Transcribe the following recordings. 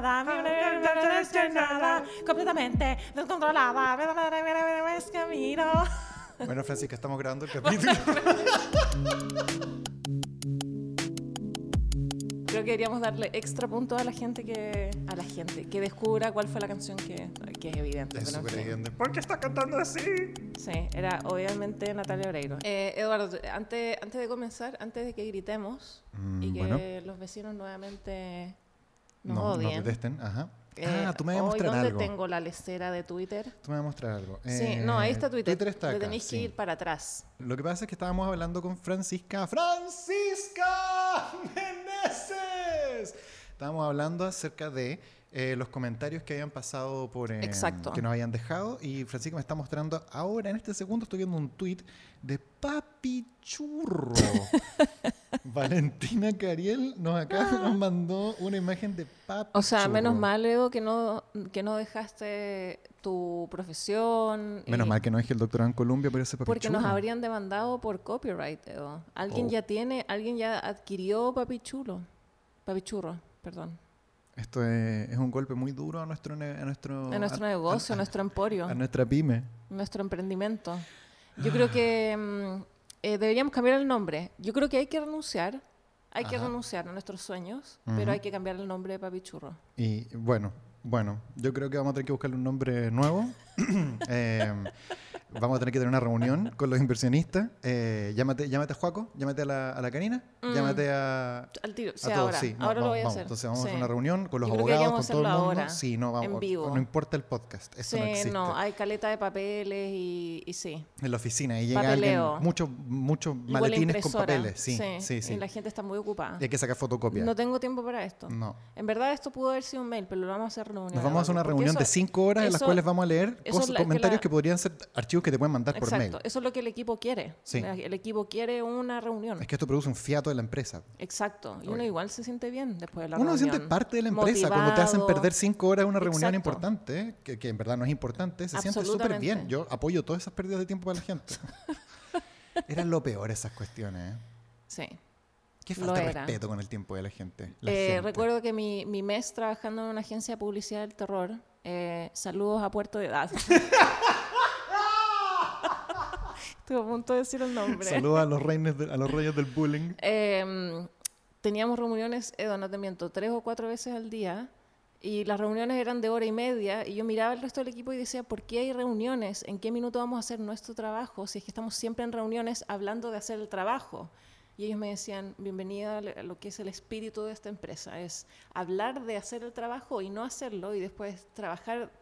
descontrolada, descontrolada, completamente descontrolada, es camino. Bueno, Francisca, estamos grabando el capítulo. Creo que deberíamos darle extra punto a la gente que a la gente que descubra cuál fue la canción que, que es evidente. Es súper evidente. ¿Por qué está cantando así? Sí, era obviamente Natalia Oreiro. Eh, Eduardo, antes, antes de comenzar, antes de que gritemos Mm, y que bueno. los vecinos nuevamente No, no odien. detesten. Ajá. eh, ah, tú me vas a mostrar ¿dónde algo. tengo la lecera de Twitter? Tú me vas a mostrar algo. sí, no, ahí está Eh, Twitter. Twitter está acá. tenéis sí. que ir para atrás. Lo que pasa es que estábamos hablando con Francisca. ¡Francisca Meneses! Estábamos hablando acerca de eh, los comentarios que habían pasado por... eh, Exacto. Que nos habían dejado. Y Francisca me está mostrando ahora, en este segundo, estoy viendo un tweet de Papi Churro. Valentina Cariel nos acá nos mandó una imagen de Papi O sea, menos mal, Edo, que no, que no dejaste tu profesión. Menos y- mal que no dije el doctorado en Colombia, pero ese Papi Porque nos habrían demandado por copyright, Edo. Alguien Oh. ya tiene, alguien ya adquirió Papi Chulo. Papi Churro, perdón. Esto es, es un golpe muy duro a nuestro... ne- A nuestro, En nuestro a- negocio, a- en nuestro emporio, a nuestra pyme. nuestro emprendimiento. Yo creo que mm, eh, deberíamos cambiar el nombre. Yo creo que hay que renunciar. Hay que renunciar a nuestros sueños, pero hay que cambiar el nombre de Papi Churro. Y bueno, bueno, yo creo que vamos a tener que buscarle un nombre nuevo. Eh, vamos a tener que tener una reunión con los inversionistas. Eh, llámate, llámate a Juaco, llámate a la, a la Karina, Mm. llámate a, Al tiro, a sí, todos. ahora. sí, no, ahora lo vamos, voy a vamos. hacer. Entonces vamos a Sí. hacer una reunión con los Yo abogados, con todo el mundo. ahora, sí, no, vamos, en vivo. no importa el podcast, eso Sí, no existe. hay caleta de papeles y, y sí. En la oficina y llega Papeleo. alguien, muchos la maletines con papeles. Sí, sí, sí. Y la gente está muy ocupada. Y hay que sacar fotocopia. No tengo tiempo para esto. No. En verdad esto pudo haber sido un mail, pero lo vamos a hacer reunión. Nos vamos a hacer una reunión de cinco horas en las cuales vamos a leer comentarios que podrían ser archivos que te pueden mandar por mail. Exacto, eso es lo que el equipo quiere. Sí. El equipo quiere una reunión. Es que esto produce un fiato de la empresa. Exacto. Y uno igual se siente bien después de la Uno se reunión. siente parte de la empresa cuando te hacen perder cinco horas en una reunión Exacto. importante, que, que en verdad no es importante, se siente súper bien. Yo apoyo todas esas pérdidas de tiempo para la gente. Eran lo peor esas cuestiones. ¿eh? Sí. Qué falta de respeto con el tiempo de la gente. La Eh, gente. recuerdo que mi, mi mes trabajando en una agencia de publicidad del terror, eh, saludos a Puerto de Edad. Estuve a punto de decir el nombre. Saludos a los, reyes de- a los reyes del bullying. Em, teníamos reuniones, Edo, no te miento, tres o cuatro veces al día. Y las reuniones eran de hora y media. Y yo miraba al resto del equipo y decía, ¿por qué hay reuniones? ¿En qué minuto vamos a hacer nuestro trabajo? Si es que estamos siempre en reuniones hablando de hacer el trabajo. Y ellos me decían, bienvenida a lo que es el espíritu de esta empresa. Es hablar de hacer el trabajo y no hacerlo y después trabajar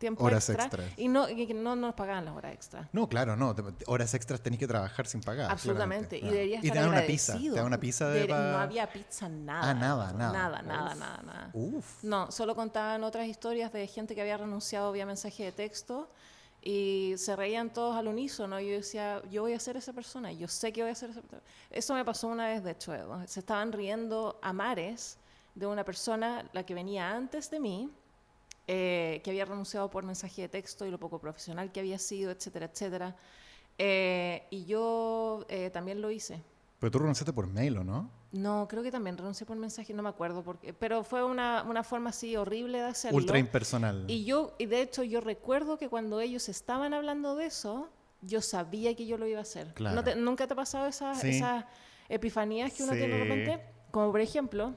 tiempo Horas extra. extras. Y no, y no nos pagaban las horas extra. No, claro, no. te- horas extras tenés que trabajar sin pagar. Absolutamente. Y claro. debería Y estar te dan una pizza. Te dan una pizza de. Pa- No había pizza, nada. Ah, nada, nada. Nada, nada, nada, nada. Uf. No, solo contaban otras historias de gente que había renunciado vía mensaje de texto y se reían todos al unísono. Yo decía, yo voy a ser esa persona, yo sé que voy a ser esa persona. Eso me pasó una vez, de hecho, Edo. Se estaban riendo a mares de una persona, la que venía antes de mí, eh, que había renunciado por mensaje de texto y lo poco profesional que había sido, etcétera, etcétera. Eh, y yo eh, también lo hice. Pero tú renunciaste por mail, ¿o no? No, creo que también renuncié por mensaje, no me acuerdo, porque, pero fue una, una forma así horrible de hacerlo. Ultra impersonal. Y yo, y de hecho, yo recuerdo que cuando ellos estaban hablando de eso, yo sabía que yo lo iba a hacer. Claro. ¿No te- ¿Nunca te ha pasado esas, Sí. esas epifanías que uno tiene de Sí. repente? Como por ejemplo,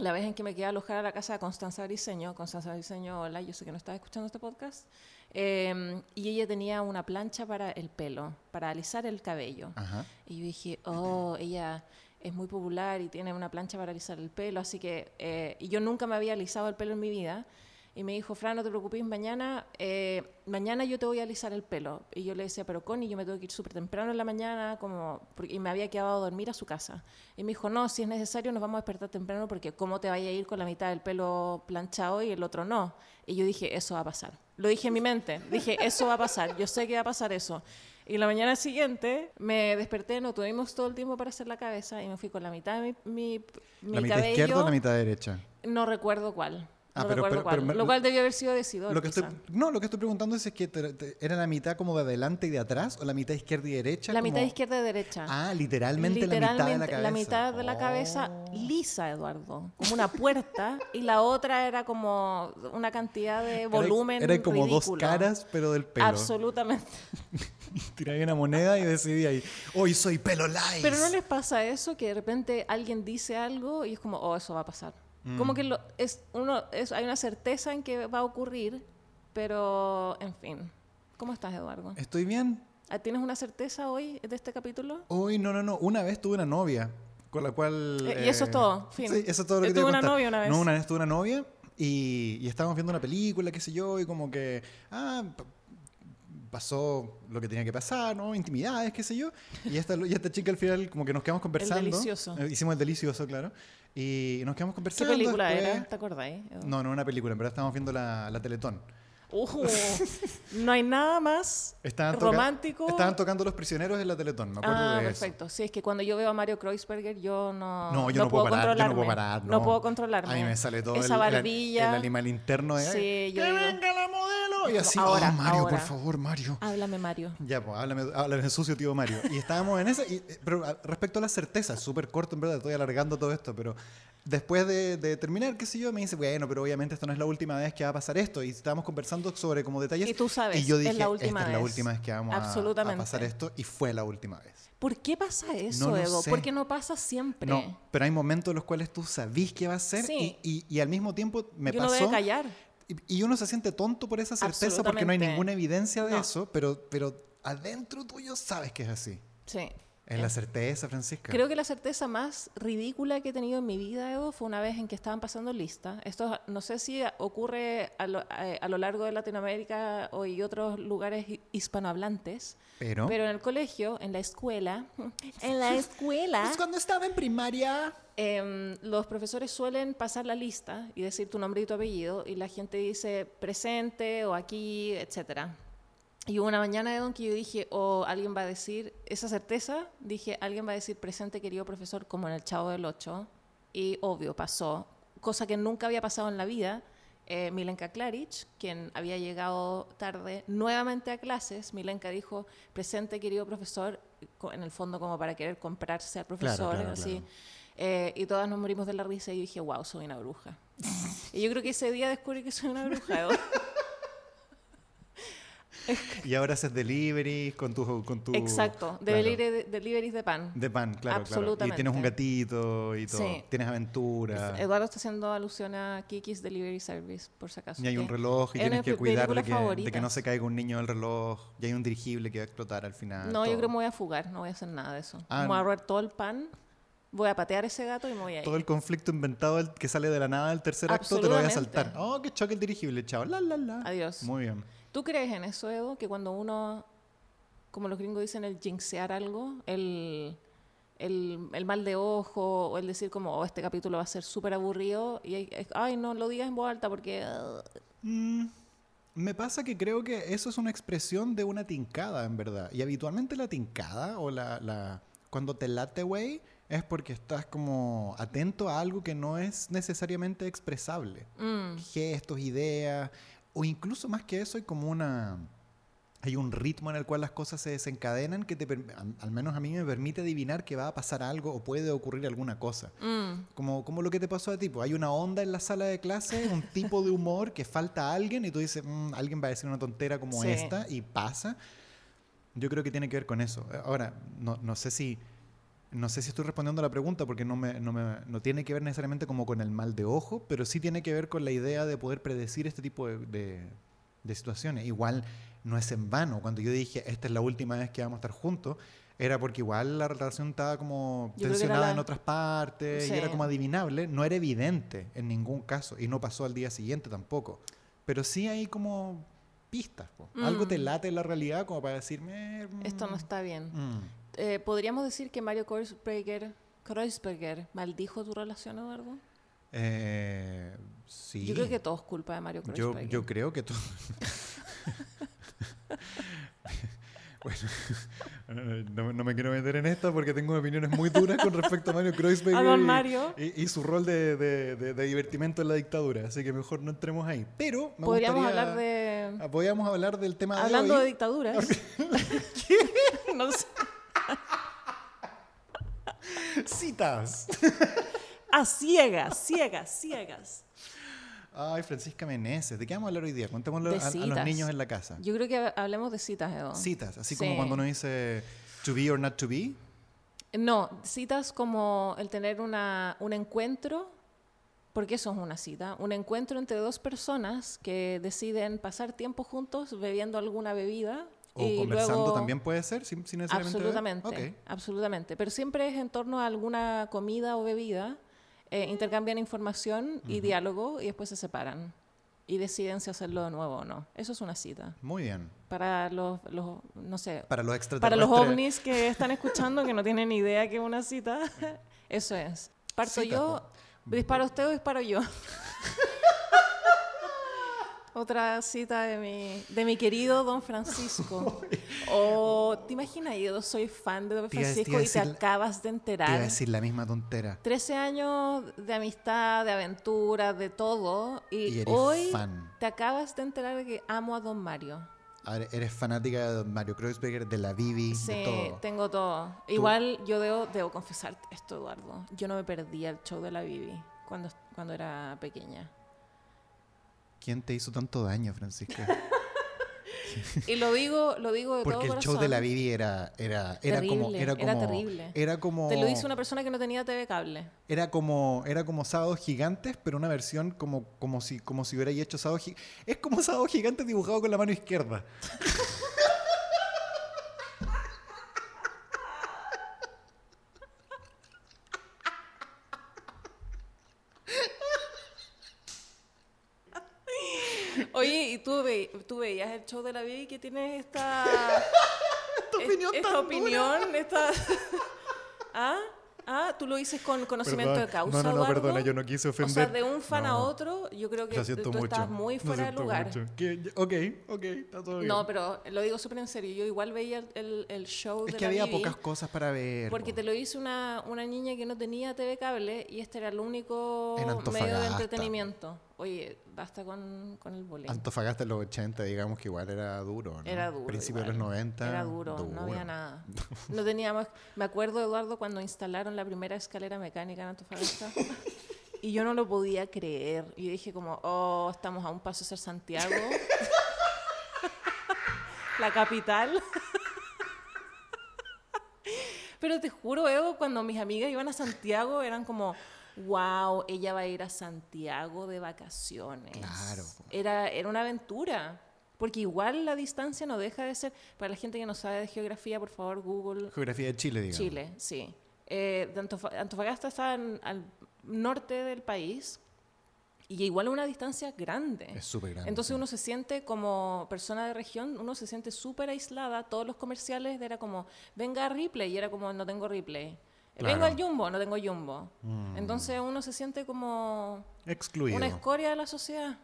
la vez en que me quedé a alojar a la casa de Constanza Briseño. Constanza Briseño, hola, yo sé que no estás escuchando este podcast. eh, y ella tenía una plancha para el pelo, para alisar el cabello. Ajá. Y yo dije, oh, ella es muy popular y tiene una plancha para alisar el pelo, así que... eh, y yo nunca me había alisado el pelo en mi vida. Y me dijo, Fran, no te preocupes, mañana, eh, mañana yo te voy a alisar el pelo. Y yo le decía, pero Connie, yo me tengo que ir súper temprano en la mañana, como, y me había quedado a dormir a su casa. Y me dijo, no, si es necesario nos vamos a despertar temprano porque cómo te vaya a ir con la mitad del pelo planchado y el otro no. Y yo dije, eso va a pasar. Lo dije en mi mente, dije, eso va a pasar, yo sé que va a pasar eso. Y la mañana siguiente me desperté, no tuvimos todo el tiempo para hacer la cabeza y me fui con la mitad de mi, mi, mi ¿La mitad cabello. izquierda o la mitad derecha? No recuerdo cuál. Ah, no pero- recuerdo pero- cuál. pero me- lo cual debió haber sido decidor. Lo que estoy, quizá. no, lo que estoy preguntando es, es que te- te- era la mitad como de adelante y de atrás o la mitad izquierda y derecha. La como- mitad izquierda y derecha. Ah, literalmente, la mitad de la Literalmente, cabeza. la mitad de la cabeza. Oh. lisa, Eduardo, como una puerta, y la otra era como una cantidad de volumen. Era, era como dos caras, pero del pelo. Absolutamente. Tiré una moneda y decidí ahí, hoy soy pelo lice. Pero no les pasa eso que de repente alguien dice algo y es como, oh, eso va a pasar. Como que lo, es uno es, hay una certeza en que va a ocurrir, pero en fin. ¿Cómo estás, Eduardo? Estoy bien. Ah, ¿Tienes una certeza hoy de este capítulo? Hoy, no, no, no. Una vez tuve una novia con la cual... Eh, y eso es todo, fin. Sí, eso es todo lo que te Tuve una contar. novia una vez. No, una vez tuve una novia y, y estábamos viendo una película, qué sé yo, y como que... Ah, pa- pasó lo que tenía que pasar, ¿no? Intimidades, qué sé yo. Y esta, y esta chica al final como que nos quedamos conversando. delicioso. Eh, hicimos el delicioso, claro. Y nos quedamos ¿Qué conversando. película después- era? ¿Te acordáis? Edu? No, no una película, en verdad estábamos viendo la, la Teletón. Ujú. no hay nada más Estaban romántico. Estaban tocando Los Prisioneros en la Teletón, me acuerdo Ah, de eso. perfecto. Sí, es que cuando yo veo a Mario Kreuzberger, yo no, No, yo no, puedo, parar, yo no controlarme. puedo parar. No puedo controlarme. A mí me sale todo el, Esa el- barbilla. el animal interno de Sí, yo ¡Que digo- venga la modelo! Y así, Ahora, "Oh, Mario, ahora. por favor, Mario. Háblame, Mario. Ya, pues, háblame, háblame sucio, tío Mario. Y estábamos en esa, y- eh, pero ah, respecto a las certezas, súper corto, en verdad, estoy alargando todo esto, pero después de, de terminar, qué sé yo, me dice, bueno, pero obviamente esto no es la última vez que va a pasar esto, y estábamos conversando sobre como detalles. Y tú sabes, y yo es dije, la última esta es la vez. última vez que vamos a- a, pasar esto, y fue la última vez. ¿Por qué pasa eso, No Edo? sé. Porque no pasa siempre. No, pero hay momentos en los cuales tú sabís que va a ser, Sí. y, y- y al mismo tiempo me y uno pasó... debe callar. Y, y uno se siente tonto por esa certeza porque no hay ninguna evidencia de No. eso, pero, pero adentro tuyo sabes que es así. Sí. Es la certeza, Francisca. Creo que la certeza más ridícula que he tenido en mi vida, Edo, fue una vez en que estaban pasando lista. Esto no sé si ocurre a lo, a- a lo largo de Latinoamérica o y otros lugares hi- hispanohablantes, Pero, pero en el colegio, en la escuela, en la escuela, Pues cuando estaba en primaria... em, los profesores suelen pasar la lista y decir tu nombre y tu apellido y la gente dice presente o aquí, etcétera. Y hubo una mañana de Don que yo dije, o alguien va a decir, esa certeza, dije, alguien va a decir presente, querido profesor, como en el Chavo del Ocho. Y obvio, pasó. Cosa que nunca había pasado en la vida. Eh, Milenka Klaric, quien había llegado tarde nuevamente a clases, Milenka dijo, presente, querido profesor, en el fondo como para querer comprarse al profesor, claro, así. claro. Eh, y todas nos morimos de la risa y yo dije, wow, soy una bruja. y yo creo que ese día descubrí que soy una bruja. Y ahora haces delivery con tu... Con tu Exacto, claro, delivery- deliveries de pan. De pan, claro, claro. Y Absolutamente. tienes un gatito y todo. Sí. Tienes aventura. Eduardo está haciendo alusión a Kiki's Delivery Service, por si acaso. Y hay un reloj y es tienes que pe- cuidar de película que, de que no se caiga un niño del reloj. Y hay un dirigible que va a explotar al final. No, yo creo que me voy a fugar, no voy a hacer nada de eso. Ah, me voy a robar todo el pan, voy a patear ese gato y me voy a ir. Todo el conflicto inventado que sale de la nada del tercer acto te lo voy a Absolutamente. saltar. Oh, que choque el dirigible, chao. La, la, la. Adiós. Muy bien. ¿Tú crees en eso, Edo? Que cuando uno, como los gringos dicen, el jinxear algo, el, el, el mal de ojo, o el decir como, oh, este capítulo va a ser súper aburrido, y hay- es- ay, no lo digas en voz alta porque... Mm, me pasa que creo que eso es una expresión de una tincada, en verdad. Y habitualmente la tincada o la, la cuando te late, güey, es porque estás como atento a algo que no es necesariamente expresable. mm, Gestos, ideas, o incluso más que eso hay como una... Hay un ritmo en el cual las cosas se desencadenan que te, al menos a mí me permite adivinar que va a pasar algo o puede ocurrir alguna cosa. mm, Como, como lo que te pasó a ti. pues, Hay una onda en la sala de clase, un tipo de humor que falta a alguien y tú dices, "Mm, alguien va a decir una tontera como Sí. esta y pasa. Yo creo que tiene que ver con eso. Ahora, no, no sé si no sé si estoy respondiendo a la pregunta porque no, me, no, me- no tiene que ver necesariamente como con el mal de ojo, pero sí tiene que ver con la idea de poder predecir este tipo de, de- de situaciones. Igual no es en vano. Cuando yo dije, esta es la última vez que vamos a estar juntos, era porque igual la relación estaba como Yo tensionada la- en otras partes Sí. y era como adivinable. No era evidente en ningún caso y no pasó al día siguiente tampoco. Pero sí hay como pistas. Algo te Mm. late en la realidad como para decirme... esto no está bien. Mm. Eh, ¿Podríamos decir que Mario Kreuzberger, Kreuzberger maldijo tu relación, Eduardo? Eh, sí. Yo creo que todo es culpa de Mario Kreuzberger. yo creo que tú. bueno, no, no me quiero meter en esta porque tengo opiniones muy duras con respecto a Mario Kreuzberger A y- Mario. Y, y su rol de, de- de- de divertimento en la dictadura, así que mejor no entremos ahí. Pero me Podríamos gustaría- hablar de... Ah, Podríamos hablar del tema Hablando de de hoy. dictaduras. no sé. Citas. A ciegas, ciegas, ciegas. Ay, Francisca Meneses, ¿de qué vamos a hablar hoy día? Contémoslo a, a los niños en la casa. Yo creo que hablemos de citas, Edo. Citas, así Sí. como cuando uno dice to be or not to be. No, citas como el tener una, un encuentro, porque eso es una cita, un encuentro entre dos personas que deciden pasar tiempo juntos bebiendo alguna bebida. O y conversando luego, también puede ser, sin, sin necesariamente. Absolutamente, Ok. absolutamente. Pero siempre es en torno a alguna comida o bebida, eh, intercambian información y diálogo y después se separan y deciden si hacerlo de nuevo o no. Eso es una cita. Muy bien. Para los, los no sé, Para los para los ovnis que están escuchando que no tienen idea que es una cita, eso es. Parto Cita, yo, dispara usted o disparo yo. Otra cita de mi, de mi querido Don Francisco. O, ¿te imaginas? Yo soy fan de Don Francisco iba a y te decir- acabas de Te iba a enterar. decir la misma tontera. 13 años de amistad, de aventura, de todo. Y, Y hoy fan. te acabas de enterar de que amo a Don Mario. Ahora, Eres fanática de Mario Kreuzberger, de la Bibi, Sí, de todo. tengo todo. Igual yo debo, debo confesarte esto, Eduardo. Yo no me perdía el show de la Bibi cuando, cuando era pequeña. ¿Quién te hizo tanto daño, Francisca? Y lo digo, lo digo de Porque todo el show de la. Bibi era, era, era como, Terrible, era era como, terrible. era como, Te lo hizo una persona que no tenía TV cable. era como, era como Sábados Gigantes, pero una versión como, como si, como si hubiera hecho Sábados Gigantes. Es como Sábados Gigantes dibujado con la mano izquierda. Oye, ¿y tú, ve- tú veías el show de la Bibi que tienes esta... Esta opinión esta tan dura. opinión, esta... ¿Ah? ¿Ah? ¿Tú lo dices con conocimiento Perdón. de causa, No, no, no, Eduardo? perdona, yo no quise O sea, ofender. de un fan a No. otro, yo creo que tú, mucho. estás muy fuera de lugar. mucho. Ok, ok, está todo bien. No, pero lo digo súper en serio. Yo igual veía el, el- show es de que la había Bibi pocas cosas para ver. porque po. te lo hizo una, una niña que no tenía TV cable y este era el único medio de entretenimiento. Oye, basta con, con el bullying. Antofagasta en los 80, digamos que igual era duro. ¿no? Era duro. Principios de los 90. Era duro, no había nada. No teníamos. Me acuerdo, Eduardo, cuando instalaron la primera escalera mecánica en Antofagasta. Y yo no lo podía creer. Y yo dije como, oh, estamos a un paso de ser Santiago. la capital. Pero te juro, Edo, cuando mis amigas iban a Santiago, eran como, wow, ella va a ir a Santiago de vacaciones. Claro. Era, era una aventura. Porque igual la distancia no deja de ser. Para la gente que no sabe de geografía, por favor, Google Geografía de Chile, digamos. Chile, sí. Eh, Antofagasta está en- al norte del país y igual una distancia grande. Es súper grande. Entonces sí. uno se siente como persona de región, uno se siente súper aislada. Todos los comerciales era como, venga a Ripley, y era como, no tengo Ripley. Vengo al Jumbo, no tengo Jumbo. Mm. Entonces uno se siente como Excluido. una escoria de la sociedad.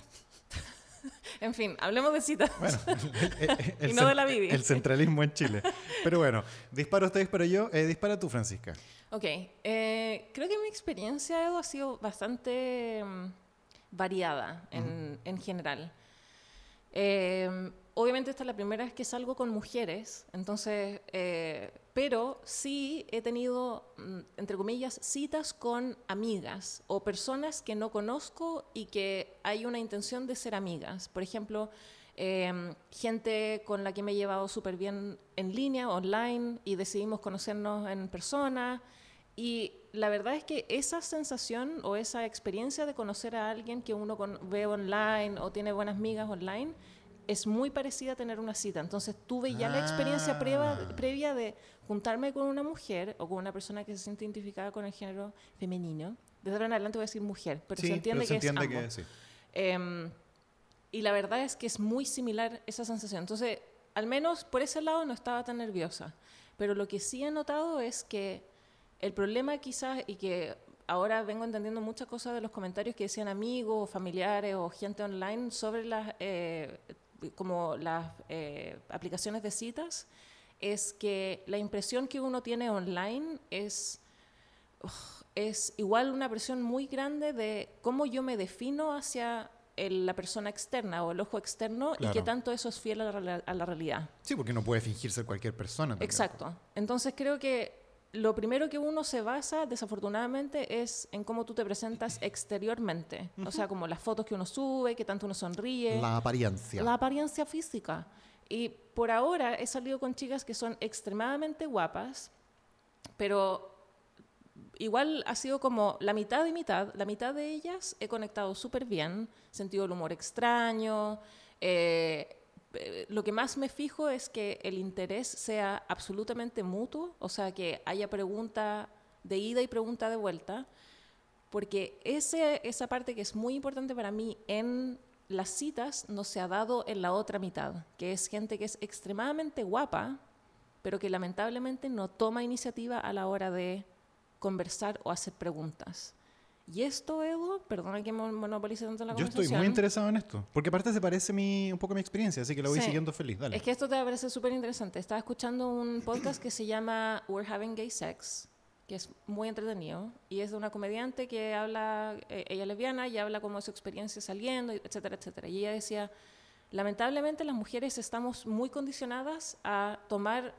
en fin, hablemos de citas. Bueno, el, Y no de la Bibi. El centralismo en Chile. Pero bueno, dispara usted, disparo yo. Eh, dispara tú, Francisca. Ok, eh, creo que mi experiencia, Edu, ha sido bastante mm, variada en, en general. Eh, obviamente esta es la primera vez que salgo con mujeres, entonces, eh, pero sí he tenido, mm, entre comillas, citas con amigas o personas que no conozco y que hay una intención de ser amigas. Por ejemplo, eh, gente con la que me he llevado súper bien en línea, online, y decidimos conocernos en persona. Y la verdad es que esa sensación o esa experiencia de conocer a alguien que uno ve online o tiene buenas migas online es muy parecida a tener una cita. Entonces tuve ya la experiencia previa, Ah. previa de juntarme con una mujer o con una persona que se siente identificada con el género femenino. Desde ahora en adelante voy a decir mujer, pero se entiende pero se que entiende es que sí. Em, y la verdad es que es muy similar esa sensación. Entonces, al menos por ese lado no estaba tan nerviosa. Pero lo que sí he notado es que el problema quizás, y que ahora vengo entendiendo muchas cosas de los comentarios que decían amigos, familiares o gente online sobre las, eh, como las eh, aplicaciones de citas, es que la impresión que uno tiene online es es igual una presión muy grande de cómo yo me defino hacia el- la persona externa o el ojo externo y Claro. qué tanto eso es fiel a la, a la realidad. Sí, porque no puede fingir ser cualquier persona. también. Exacto. Entonces creo que lo primero que uno se basa, desafortunadamente, es en cómo tú te presentas exteriormente. O sea, como las fotos que uno sube, que tanto uno sonríe. La apariencia. La apariencia física. Y por ahora he salido con chicas que son extremadamente guapas, pero igual ha sido como la mitad y mitad. La mitad de ellas he conectado súper bien, sentido el humor extraño. Eh, lo que más me fijo es que el interés sea absolutamente mutuo, o sea, que haya pregunta de ida y pregunta de vuelta, porque ese, esa parte que es muy importante para mí en las citas no se ha dado en la otra mitad, que es gente que es extremadamente guapa, pero que lamentablemente no toma iniciativa a la hora de conversar o hacer preguntas. Y esto, Edu, perdona que monopolice tanto la Yo conversación. estoy muy interesado en esto, porque aparte se parece mi, un poco a mi experiencia, así que lo voy Sí. siguiendo feliz. Dale. Es que esto te parecer súper interesante. Estaba escuchando un podcast que se llama We're Having Gay Sex, que es muy entretenido, y es de una comediante que habla, eh, ella es lesbiana, y habla como de su experiencia saliendo, etcétera, etcétera. Y ella decía, lamentablemente las mujeres estamos muy condicionadas a tomar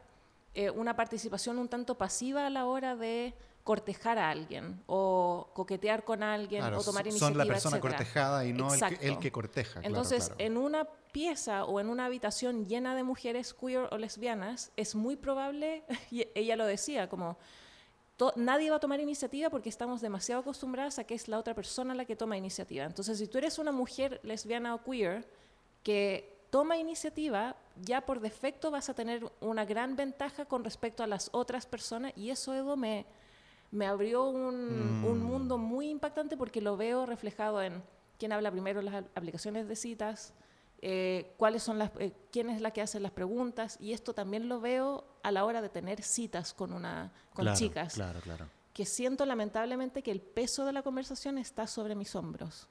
eh, una participación un tanto pasiva a la hora de cortejar a alguien o coquetear con alguien Claro, o tomar son iniciativa, la persona etcétera. cortejada y no el que, el que corteja. claro, Entonces, claro. en una pieza o en una habitación llena de mujeres queer o lesbianas, es muy probable, y ella lo decía, como nadie va a tomar iniciativa porque estamos demasiado acostumbradas a que es la otra persona la que toma iniciativa. Entonces, si tú eres una mujer lesbiana o queer que toma iniciativa, ya por defecto vas a tener una gran ventaja con respecto a las otras personas y eso, Edo, me, me abrió un, un Mm. mundo muy impactante porque lo veo reflejado en quién habla primero en las aplicaciones de citas, eh, cuáles son las, eh, quién es la que hace las preguntas y esto también lo veo a la hora de tener citas con una con Claro, chicas Claro, claro. que siento lamentablemente que el peso de la conversación está sobre mis hombros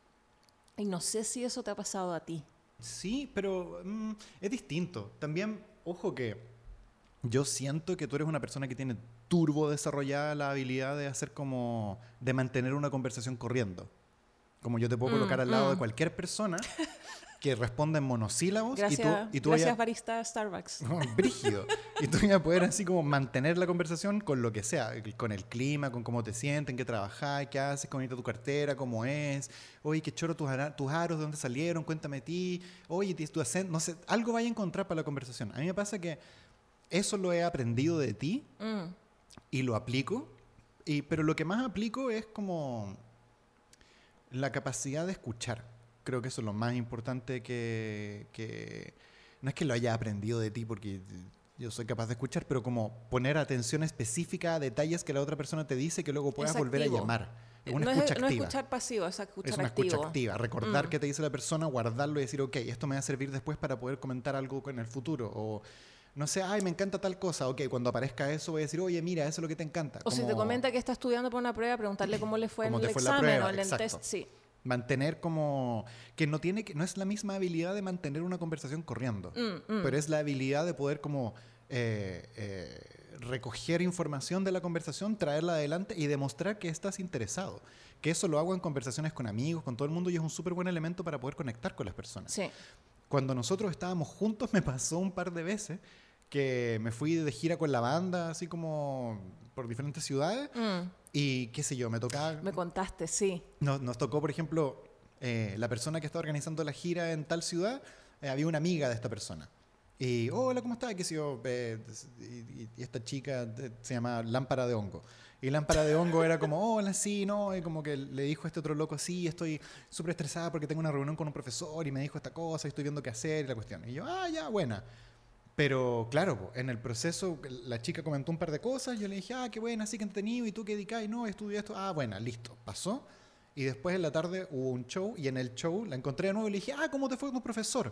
y no sé si eso te ha pasado a ti Sí, pero mm, es distinto. También, ojo que yo siento que tú eres una persona que tiene turbo desarrollada la habilidad de hacer como, de mantener una conversación corriendo. Como yo te puedo Mm, colocar al lado de mm. cualquier persona que responda en monosílabos gracias y tú, y tú gracias barista Starbucks No, brígido. Y tú vas a poder así como mantener la conversación con lo que sea, con el clima, con cómo te sientes, en qué trabajas, qué haces, cómo tu cartera, cómo es. Oye, qué choro tus, tus aros, de dónde salieron, cuéntame de ti. Oye, tu acento, no sé, algo vaya a encontrar para la conversación. A mí me pasa que eso lo he aprendido de ti Mm, y lo aplico, y, pero lo que más aplico es como la capacidad de escuchar. Creo que eso es lo más importante que, que- No es que lo haya aprendido de ti porque yo soy capaz de escuchar, pero como poner atención específica a detalles que la otra persona te dice que luego puedas volver a llamar. Es una no, escucha es, no activa. escuchar pasivo es escuchar es una activo escucha activa. Recordar Mm. qué te dice la persona, guardarlo y decir, ok, esto me va a servir después para poder comentar algo en el futuro. O no sé, ay, me encanta tal cosa. Ok, cuando aparezca eso voy a decir, oye, mira, eso es lo que te encanta. o si te comenta que está estudiando por una prueba preguntarle cómo le fue en el fue examen prueba, o en el test sí mantener como que no tiene que no es la misma habilidad de mantener una conversación corriendo Mm, mm. pero es la habilidad de poder como eh, eh, recoger información de la conversación traerla adelante y demostrar que estás interesado que eso lo hago en conversaciones con amigos con todo el mundo y es un súper buen elemento para poder conectar con las personas sí cuando nosotros estábamos juntos me pasó un par de veces que me fui de gira con la banda así como por diferentes ciudades Mm, y qué sé yo me tocaba me contaste sí nos, nos tocó, por ejemplo, eh, la persona que está organizando la gira en tal ciudad, eh, había una amiga de esta persona. Y, hola, ¿cómo estás? ¿Qué sé yo? Eh, y, esta chica se llama Lámpara de Hongo. Y Lámpara de Hongo era como, hola, sí, no, y como que le dijo a este otro loco, sí, estoy súper estresada porque tengo una reunión con un profesor y me dijo esta cosa y estoy viendo qué hacer y la cuestión. Y yo, ah, ya, buena. Pero claro, en el proceso la chica comentó un par de cosas, yo le dije, ah, qué buena, sí que entretenido, y tú qué dedicás, no, estudio esto, ah, buena, listo, pasó. Y después en la tarde hubo un show y en el show la encontré de nuevo y le dije, ah, ¿cómo te fue con tu profesor?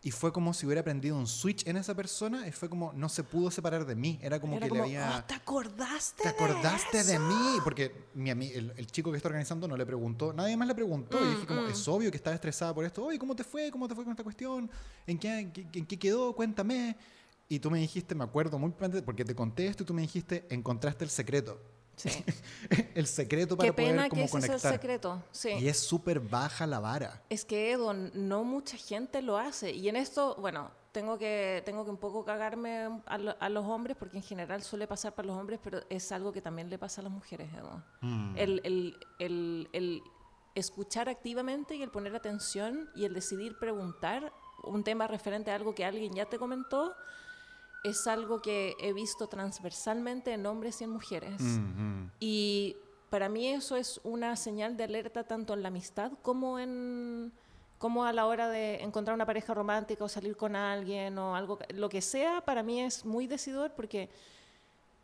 Y fue como si hubiera aprendido un switch en esa persona y fue como, no se pudo separar de mí, era como Era que como, le había... "Oh, te acordaste ¿Te acordaste de, eso?". mí? Porque mi el, el chico que está organizando no le preguntó, nadie más le preguntó. y Mm, dije, como, mm. es obvio que estaba estresada por esto. Oye, ¿cómo te fue? ¿Cómo te fue con esta cuestión? ¿En qué, en qué- en qué quedó? Cuéntame. Y tú me dijiste, me acuerdo muy porque te conté esto y tú me dijiste, encontraste el secreto. Sí el secreto para qué pena poder que como ese es el conectar. secreto sí Y es súper baja la vara. Es que, Edo, no mucha gente lo hace. Y en esto, bueno, tengo que, tengo que un poco cagarme a, lo- a los hombres, porque en general suele pasar para los hombres, pero es algo que también le pasa a las mujeres, Edo. Mm. El, el- el- el escuchar activamente y el poner atención y el decidir preguntar un tema referente a algo que alguien ya te comentó, es algo que he visto transversalmente en hombres y en mujeres. Mm. Y para mí eso es una señal de alerta tanto en la amistad como en como a la hora de encontrar una pareja romántica o salir con alguien o algo lo que sea para mí es muy decidor porque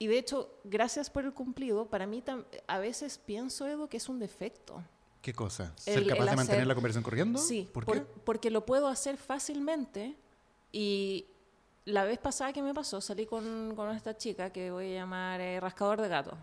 y de hecho gracias por el cumplido para mí tam- a veces pienso Edu que es un defecto ¿Qué cosa? ¿Ser El- capaz el de mantener la conversación corriendo? Sí, ¿Por por- qué? porque lo puedo hacer fácilmente y la vez pasada que me pasó salí con, con esta chica que voy a llamar eh, Rascador de Gato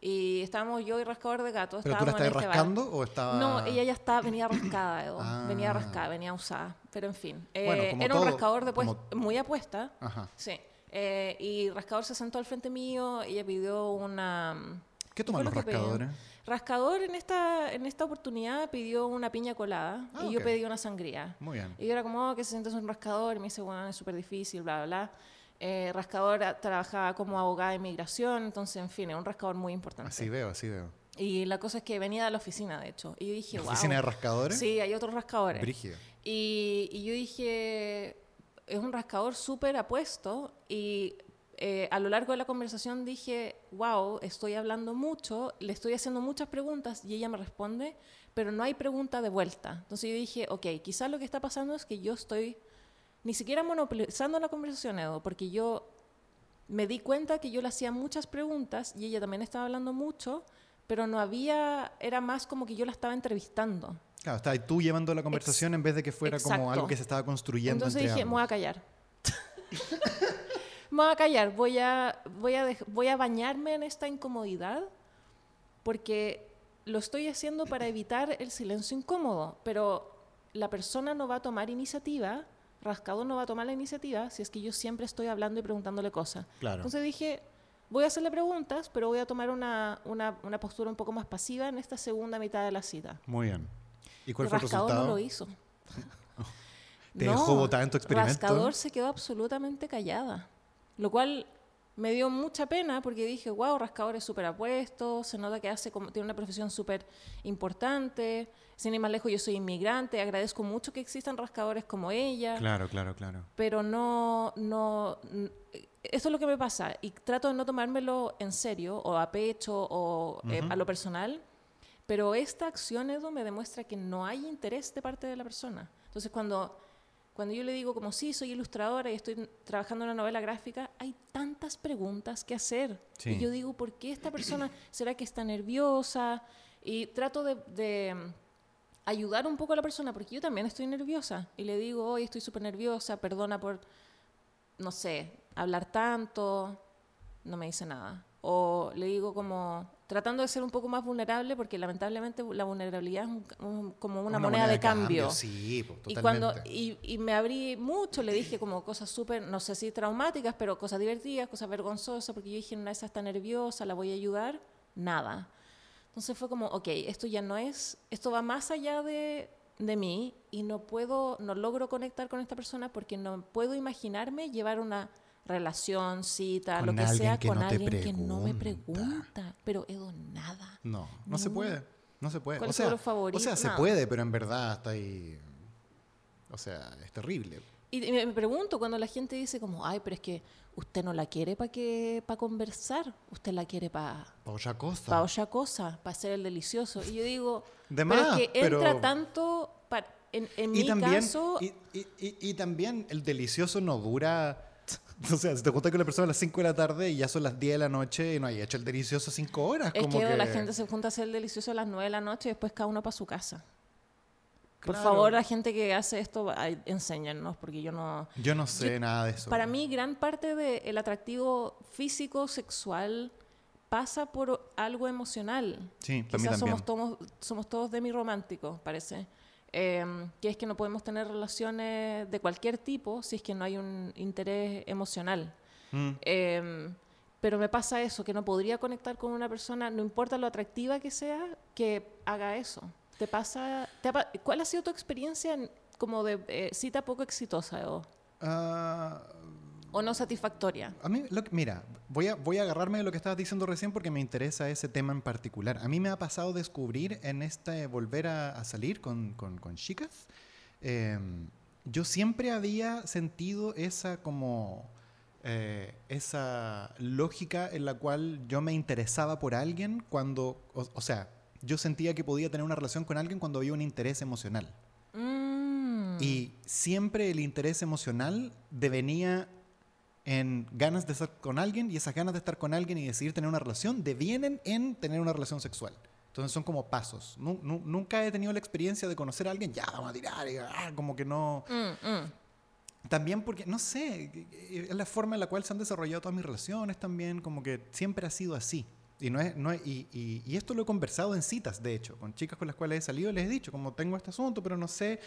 y estábamos yo y Rascador de Gato. ¿Pero tú la estás este rascando o estaba...? No, ella ya estaba, venía rascada, Edo. Ah. venía rascada, venía usada, pero en fin. Eh, Bueno, era un rascador de pues- como- muy apuesta, Ajá. sí. Eh, y Rascador se sentó al frente mío, ella pidió una... ¿Qué toman los lo que rascadores? Rascador en esta, en esta oportunidad pidió una piña colada Ah, y yo ok. pedí una sangría. Muy bien. Y yo era como, oh, ¿qué se siente un rascador? Y me dice, bueno, es súper difícil, bla, bla, bla. Eh, rascador ah, trabajaba como abogada de inmigración, entonces, en fin, es un rascador muy importante. Así veo, así veo. Y la cosa es que venía de la oficina, de hecho. Y yo dije, wow. ¿Oficina de rascadores? Sí, hay otros rascadores. Brígido. Y, y yo dije, es un rascador súper apuesto y eh, a lo largo de la conversación dije, wow, estoy hablando mucho, le estoy haciendo muchas preguntas y ella me responde, pero no hay pregunta de vuelta. Entonces yo dije, ok, quizás lo que está pasando es que yo estoy ni siquiera monopolizando la conversación, Edo, porque yo me di cuenta que yo le hacía muchas preguntas y ella también estaba hablando mucho, pero no había, era más como que yo la estaba entrevistando. Claro, estabas tú llevando la conversación en vez de que fuera como algo que se estaba construyendo Entonces entre dije, me voy a callar. me voy a callar, voy a, voy, a voy a bañarme en esta incomodidad porque lo estoy haciendo para evitar el silencio incómodo, pero la persona no va a tomar iniciativa, Rascado no va a tomar la iniciativa si es que yo siempre estoy hablando y preguntándole cosas. Claro. Entonces dije, voy a hacerle preguntas, pero voy a tomar una, una, una postura un poco más pasiva en esta segunda mitad de la cita. Muy bien. ¿Y cuál Y fue el Rascador resultado? no lo hizo. ¿Te dejó botada en tu experimento? Rascador se quedó absolutamente callada. Lo cual me dio mucha pena porque dije, wow, Rascador es súper apuesto, se nota que hace como, tiene una profesión súper importante. Sin ir más lejos, yo soy inmigrante, agradezco mucho que existan rascadores como ella, Claro, claro, claro. pero no, no, n- esto es lo que me pasa y trato de no tomármelo en serio o a pecho o eh, a lo personal, pero esta acción, Edu, me demuestra que no hay interés de parte de la persona. Entonces, cuando, cuando yo le digo como, sí, soy ilustradora y estoy trabajando en una novela gráfica, hay tantas preguntas que hacer. Sí. Y yo digo, ¿por qué esta persona, será que está nerviosa? Y trato de, de mm, ayudar un poco a la persona, porque yo también estoy nerviosa. Y le digo, hoy estoy súper nerviosa, perdona por, no sé, hablar tanto, no me dice nada. O le digo como, tratando de ser un poco más vulnerable, porque lamentablemente la vulnerabilidad es un- un- como una, moneda, de cambio. Sí, pues, Y, cuando, y, y me abrí mucho, le dije como cosas súper, no sé si traumáticas, pero cosas divertidas, cosas vergonzosas, porque yo dije, una de esas está nerviosa, la voy a ayudar, nada. Entonces fue como, ok, esto ya no es, esto va más allá de, de mí y no puedo, no logro conectar con esta persona porque no puedo imaginarme llevar una relación, cita, Con lo que sea, que con no alguien que no me pregunta. Pero Edo, nada. No, no, se puede. No se puede. ¿Cuál o es sea, tu favorito? O sea, se Nada. puede, pero en verdad está ahí. O sea, es terrible. Y me pregunto cuando la gente dice como, ay, pero es que usted no la quiere para que para conversar, usted la quiere para Pa' otra cosa. pa otra cosa, para hacer el delicioso. Y yo digo, De pero más, es que pero- entra tanto, en, en y mi también, caso, y, y- y- y también el delicioso no dura. O sea, si te juntas con la persona a las 5 de la tarde y ya son las 10 de la noche y no hay hecho el delicioso 5 horas. es como que, que la gente se junta a hacer el delicioso a las 9 de la noche y después cada uno para su casa. Por Claro. favor, la gente que hace esto, enséñennos, porque yo no... Yo no sé Yo- nada de eso. Para mí, gran parte del atractivo físico, sexual, pasa por algo emocional. Sí, para mí Quizás también. somos todos, somos todos demorománticos, parece. Eh, que es que no podemos tener relaciones de cualquier tipo si es que no hay un interés emocional. Mm. Eh, pero me pasa eso, que no podría conectar con una persona, no importa lo atractiva que sea, que haga eso. ¿Te pasa, te ha ¿Cuál ha sido tu experiencia en- como de eh, cita poco exitosa, Edo? Ah, ¿O no satisfactoria? a mí, lo que- mira, voy a, voy a agarrarme de lo que estabas diciendo recién porque me interesa ese tema en particular. A mí me ha pasado descubrir en este volver a, a salir con, con, con chicas, eh, yo siempre había sentido esa como... eh, esa lógica en la cual yo me interesaba por alguien cuando, o, o sea, yo sentía que podía tener una relación con alguien cuando había un interés emocional. Mm. Y siempre el interés emocional devenía en ganas de estar con alguien y esas ganas de estar con alguien y decidir tener una relación devienen en tener una relación sexual. Entonces son como pasos. Nu- nu- nunca he tenido la experiencia de conocer a alguien, ya vamos a tirar, y, ah, como que no... Mm, mm. También porque, no sé, es la forma en la cual se han desarrollado todas mis relaciones también, como que siempre ha sido así. Y, no es, no es- y, y- y esto lo he conversado en citas, de hecho, con chicas con las cuales he salido, les he dicho, como tengo este asunto, pero no sé,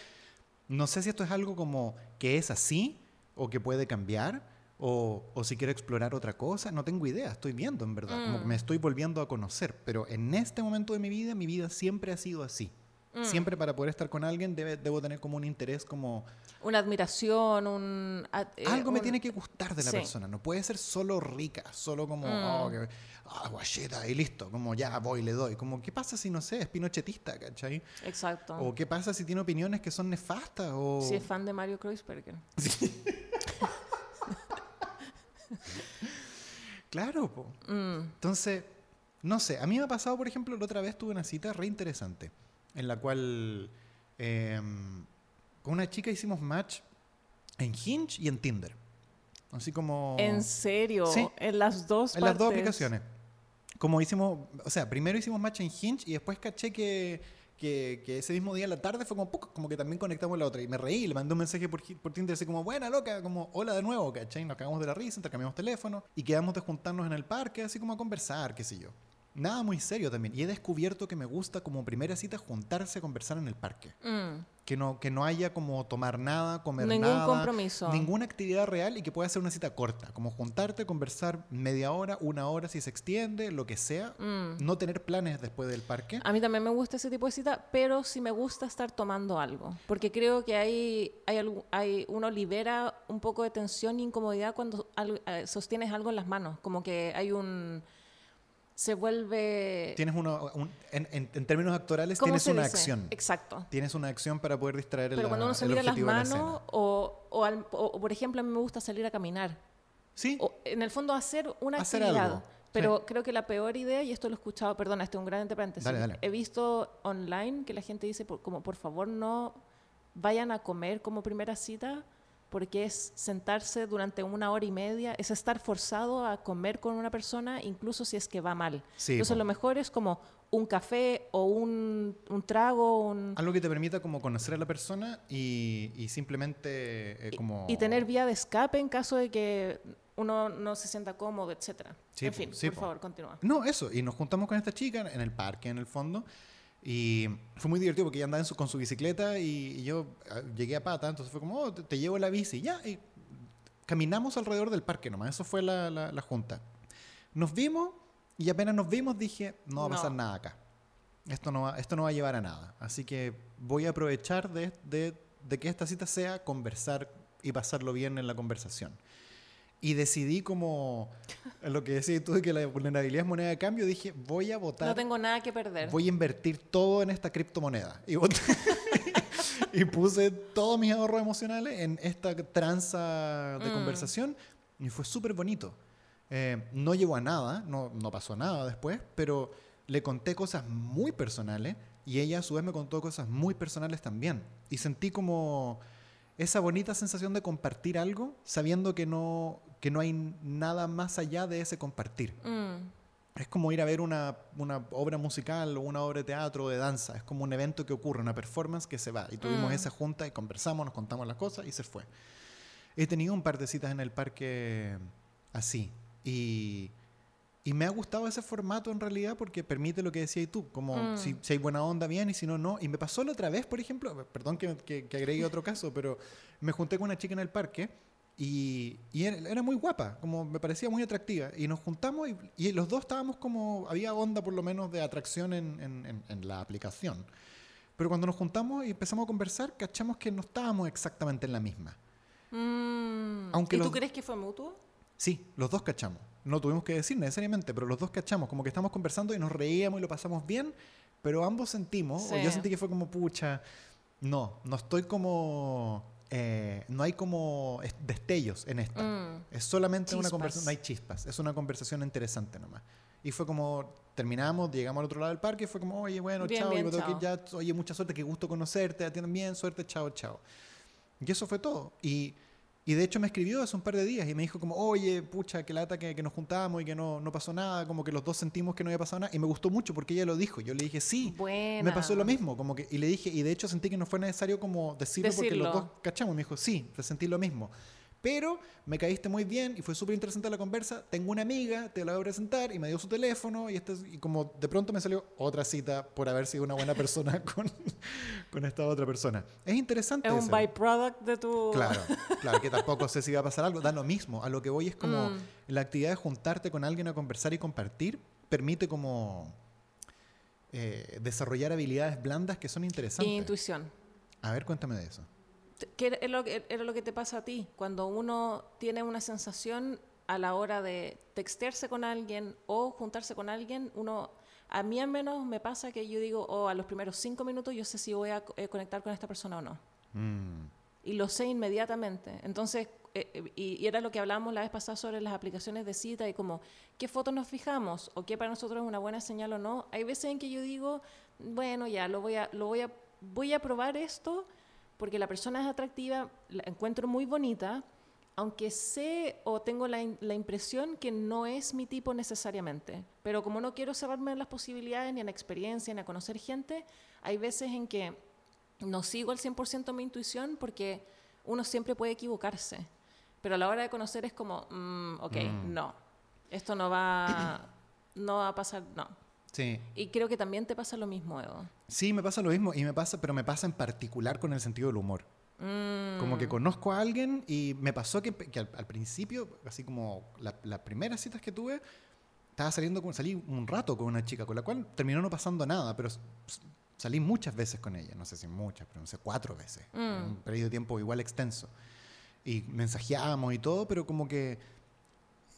no sé si esto es algo como que es así o que puede cambiar o, o si quiero explorar otra cosa, no tengo idea, estoy viendo en verdad, como Mm. me estoy volviendo a conocer, pero en este momento de mi vida, mi vida siempre ha sido así. Mm. Siempre para poder estar con alguien debe- debo tener como un interés como Una admiración, un... eh, algo me un- tiene que gustar de la sí. persona. No puede ser solo rica, solo como, Mm. oh, que, ah, guacheta, y listo. Como ya voy, le doy. Como, ¿qué pasa si no sé, es pinochetista, ¿cachai? Exacto. O qué pasa si tiene opiniones que son nefastas. O... Si es fan de Mario Kreuzberger. Claro, po. Mm. Entonces, no sé, a mí me ha pasado, por ejemplo, la otra vez tuve una cita re interesante, en la cual em, con una chica hicimos match en Hinge y en Tinder. Así como... ¿En serio? Sí. En las dos En las dos aplicaciones. Como hicimos, o sea, primero hicimos match en Hinge y después caché que, que, ese mismo día la tarde fue como, ¡puc! como que también conectamos la otra. Y me reí, le mandé un mensaje por, por Tinder así como, buena loca, como, hola de nuevo, ¿cachai? Nos cagamos de la risa, intercambiamos teléfono y quedamos de juntarnos en el parque, así como a conversar, qué sé yo. Nada muy serio también. Y he descubierto que me gusta como primera cita juntarse a conversar en el parque. Mm. Que no, que no haya como tomar nada, comer Ningún nada. compromiso. Ninguna actividad real y que pueda ser una cita corta. Como juntarte, conversar media hora, una hora si se extiende, lo que sea. Mm. No tener planes después del parque. A mí también me gusta ese tipo de cita, pero sí me gusta estar tomando algo. Porque creo que hay, hay, hay uno libera un poco de tensión e incomodidad cuando eh, sostienes algo en las manos. Como que hay un... Se vuelve... Tienes uno, un- en, en- en términos actorales, ¿cómo tienes una dice? acción. Exacto. Tienes una acción para poder distraer el, Pero cuando uno se mira las manos o, o, al- o- por ejemplo, a mí me gusta salir a caminar. Sí, O, en el fondo hacer una Hacer actividad. algo, Pero creo que la peor idea, y esto lo he escuchado, perdona, este es un gran paréntesis, Dale, dale. he visto online que la gente dice por- como por favor no vayan a comer como primera cita porque es sentarse durante una hora y media, es estar forzado a comer con una persona incluso si es que va mal. Sí, Entonces po. lo mejor es como un café o un, un trago un- algo que te permita como conocer a la persona y, y simplemente eh, como... y tener vía de escape en caso de que uno no se sienta cómodo, etcétera. Sí, en fin, sí, por po. favor, continúa. No, eso. Y nos juntamos con esta chica en el parque, en el fondo. Y fue muy divertido porque ella andaba en su- con su bicicleta y, y yo ah, llegué a pata. Entonces fue como, oh, te, te llevo la bici. Ya, y caminamos alrededor del parque nomás. Eso fue la, la- la junta. Nos vimos y apenas nos vimos dije, no va a pasar No. nada acá. Esto no, va, esto no va a llevar a nada. Así que voy a aprovechar de, de- de que esta cita sea conversar y pasarlo bien en la conversación. Y decidí como lo que decías tú de que la vulnerabilidad es moneda de cambio, dije, voy a votar, No tengo nada que perder. voy a invertir todo en esta criptomoneda. Y, voté- y puse todos mis ahorros emocionales en esta tranza de Mm. conversación y fue súper bonito. Eh, no llegó a nada, no, no pasó nada después, pero le conté cosas muy personales y ella a su vez me contó cosas muy personales también. Y sentí como esa bonita sensación de compartir algo sabiendo que no, que no hay nada más allá de ese compartir. Mm, Es como ir a ver una, una obra musical o una obra de teatro o de danza. Es como un evento que ocurre, una performance que se va. Y tuvimos Mm. esa junta y conversamos, nos contamos las cosas y se fue. He tenido un par de citas en el parque así. Y, y me ha gustado ese formato en realidad porque permite lo que decías tú. Como Mm. si, si hay buena onda, bien, y si no, no. Y me pasó la otra vez, por ejemplo, perdón que, que, que agregue otro caso, pero me junté con una chica en el parque y, y era, muy guapa, como me parecía muy atractiva. Y nos juntamos y, y los dos estábamos como, había onda por lo menos de atracción en, en- en- en la aplicación. Pero cuando nos juntamos y empezamos a conversar, cachamos que no estábamos exactamente en la misma. Mm. Aunque ¿Y tú los- crees que fue mutuo? Sí, los dos cachamos. No tuvimos que decir necesariamente, pero los dos cachamos. Como que estamos conversando y nos reíamos y lo pasamos bien, pero ambos sentimos, o Sí. yo sentí que fue como, pucha, no, no estoy como, eh, no hay como es- destellos en esta. Mm. Es solamente una Chispas. conversación, no hay chispas, es una conversación interesante nomás. Y fue como, terminamos, llegamos al otro lado del parque y fue como, oye, bueno, Bien, chao, bien, tengo que chao. ya, oye, mucha suerte, qué gusto conocerte, atienden bien, suerte, chao, chao. Y eso fue todo. Y, y de hecho me escribió hace un par de días y me dijo como, oye, pucha, qué lata que, que nos juntamos y que no, no pasó nada, como que los dos sentimos que no había pasado nada. Y me gustó mucho porque ella lo dijo. Yo le dije, sí, Buena. me pasó lo mismo. Como que, y le dije, y de hecho sentí que no fue necesario como decirlo, porque los dos cachamos. Y me dijo, sí, te sentí lo mismo. Pero me caíste muy bien y fue súper interesante la conversa. Tengo una amiga, te la voy a presentar y me dio su teléfono y, este, y como de pronto me salió otra cita por haber sido una buena persona con, con esta otra persona. Es interesante. Es un ese. byproduct de tu... Claro, claro, que tampoco sé si va a pasar algo. Da lo mismo. A lo que voy es como Mm. la actividad de juntarte con alguien a conversar y compartir permite como eh, desarrollar habilidades blandas que son interesantes. Intuición. A ver, cuéntame de eso. Que era lo que, era lo que te pasa a ti, cuando uno tiene una sensación a la hora de textearse con alguien o juntarse con alguien, uno, a mí al menos me pasa que yo digo, oh, a los primeros cinco minutos yo sé si voy a eh, conectar con esta persona o no. Mm, Y lo sé inmediatamente. Entonces, eh, eh, y, y era lo que hablábamos la vez pasada sobre las aplicaciones de cita y como, ¿qué fotos nos fijamos? ¿O qué para nosotros es una buena señal o no? Hay veces en que yo digo, bueno, ya, lo voy a, lo voy a, voy a probar esto porque la persona es atractiva, la encuentro muy bonita, aunque sé o tengo la, la impresión que no es mi tipo necesariamente. Pero como no quiero cerrarme en las posibilidades, ni en la experiencia, ni a conocer gente, hay veces en que no sigo al 100% mi intuición porque uno siempre puede equivocarse. Pero a la hora de conocer es como, mm, ok, Mm. no, esto no va, no va a pasar, no. Sí. Y creo que también te pasa lo mismo, Edo. Sí, me pasa lo mismo y me pasa, pero me pasa en particular con el sentido del humor. Mm, Como que conozco a alguien y me pasó que, que al, al principio, así como la- las primeras citas que tuve, estaba saliendo con, salí un rato con una chica con la cual terminó no pasando nada, pero salí muchas veces con ella, no sé si muchas, pero no sé, cuatro veces, Mm. un periodo de tiempo igual extenso. Y mensajeábamos y todo, pero como que...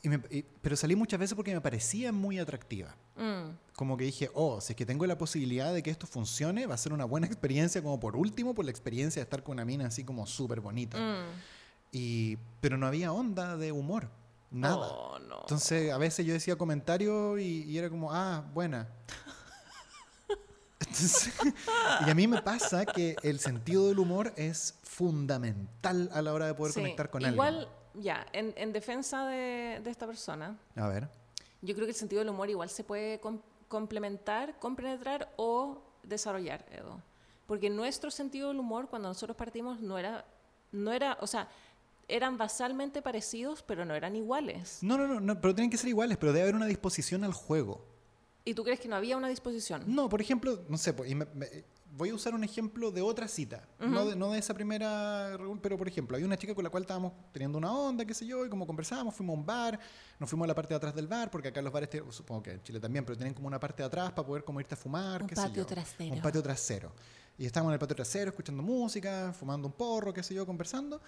y me- y- pero salí muchas veces porque me parecía muy atractiva. mm, Como que dije, oh, si es que tengo la posibilidad de que esto funcione, va a ser una buena experiencia, como por último, por la experiencia de estar con una mina así como súper bonita. mm. Y, pero no había onda de humor, nada. Oh, no. Entonces, a veces yo decía comentarios y, y era como, ah, buena. Entonces, y a mí me pasa que el sentido del humor es fundamental a la hora de poder Sí, conectar con Igual, alguien. Ya, en, en defensa de, de esta persona, A ver. yo creo que el sentido del humor igual se puede com- complementar, compenetrar o desarrollar, Edo. Porque nuestro sentido del humor, cuando nosotros partimos, no era, no era, o sea, eran basalmente parecidos, pero no eran iguales. No, no, no, no, pero tienen que ser iguales, pero debe haber una disposición al juego. ¿Y tú crees que no había una disposición? No, por ejemplo, no sé, pues, y me- me- voy a usar un ejemplo de otra cita, no, de, no de esa primera, reunión, pero por ejemplo, hay una chica con la cual estábamos teniendo una onda, qué sé yo, y como conversábamos, fuimos a un bar, nos fuimos a la parte de atrás del bar, porque acá los bares, supongo que en Chile también, pero tienen como una parte de atrás para poder como irte a fumar, Un qué sé patio yo. trasero. Un patio trasero. Y estábamos en el patio trasero escuchando música, fumando un porro, qué sé yo, conversando,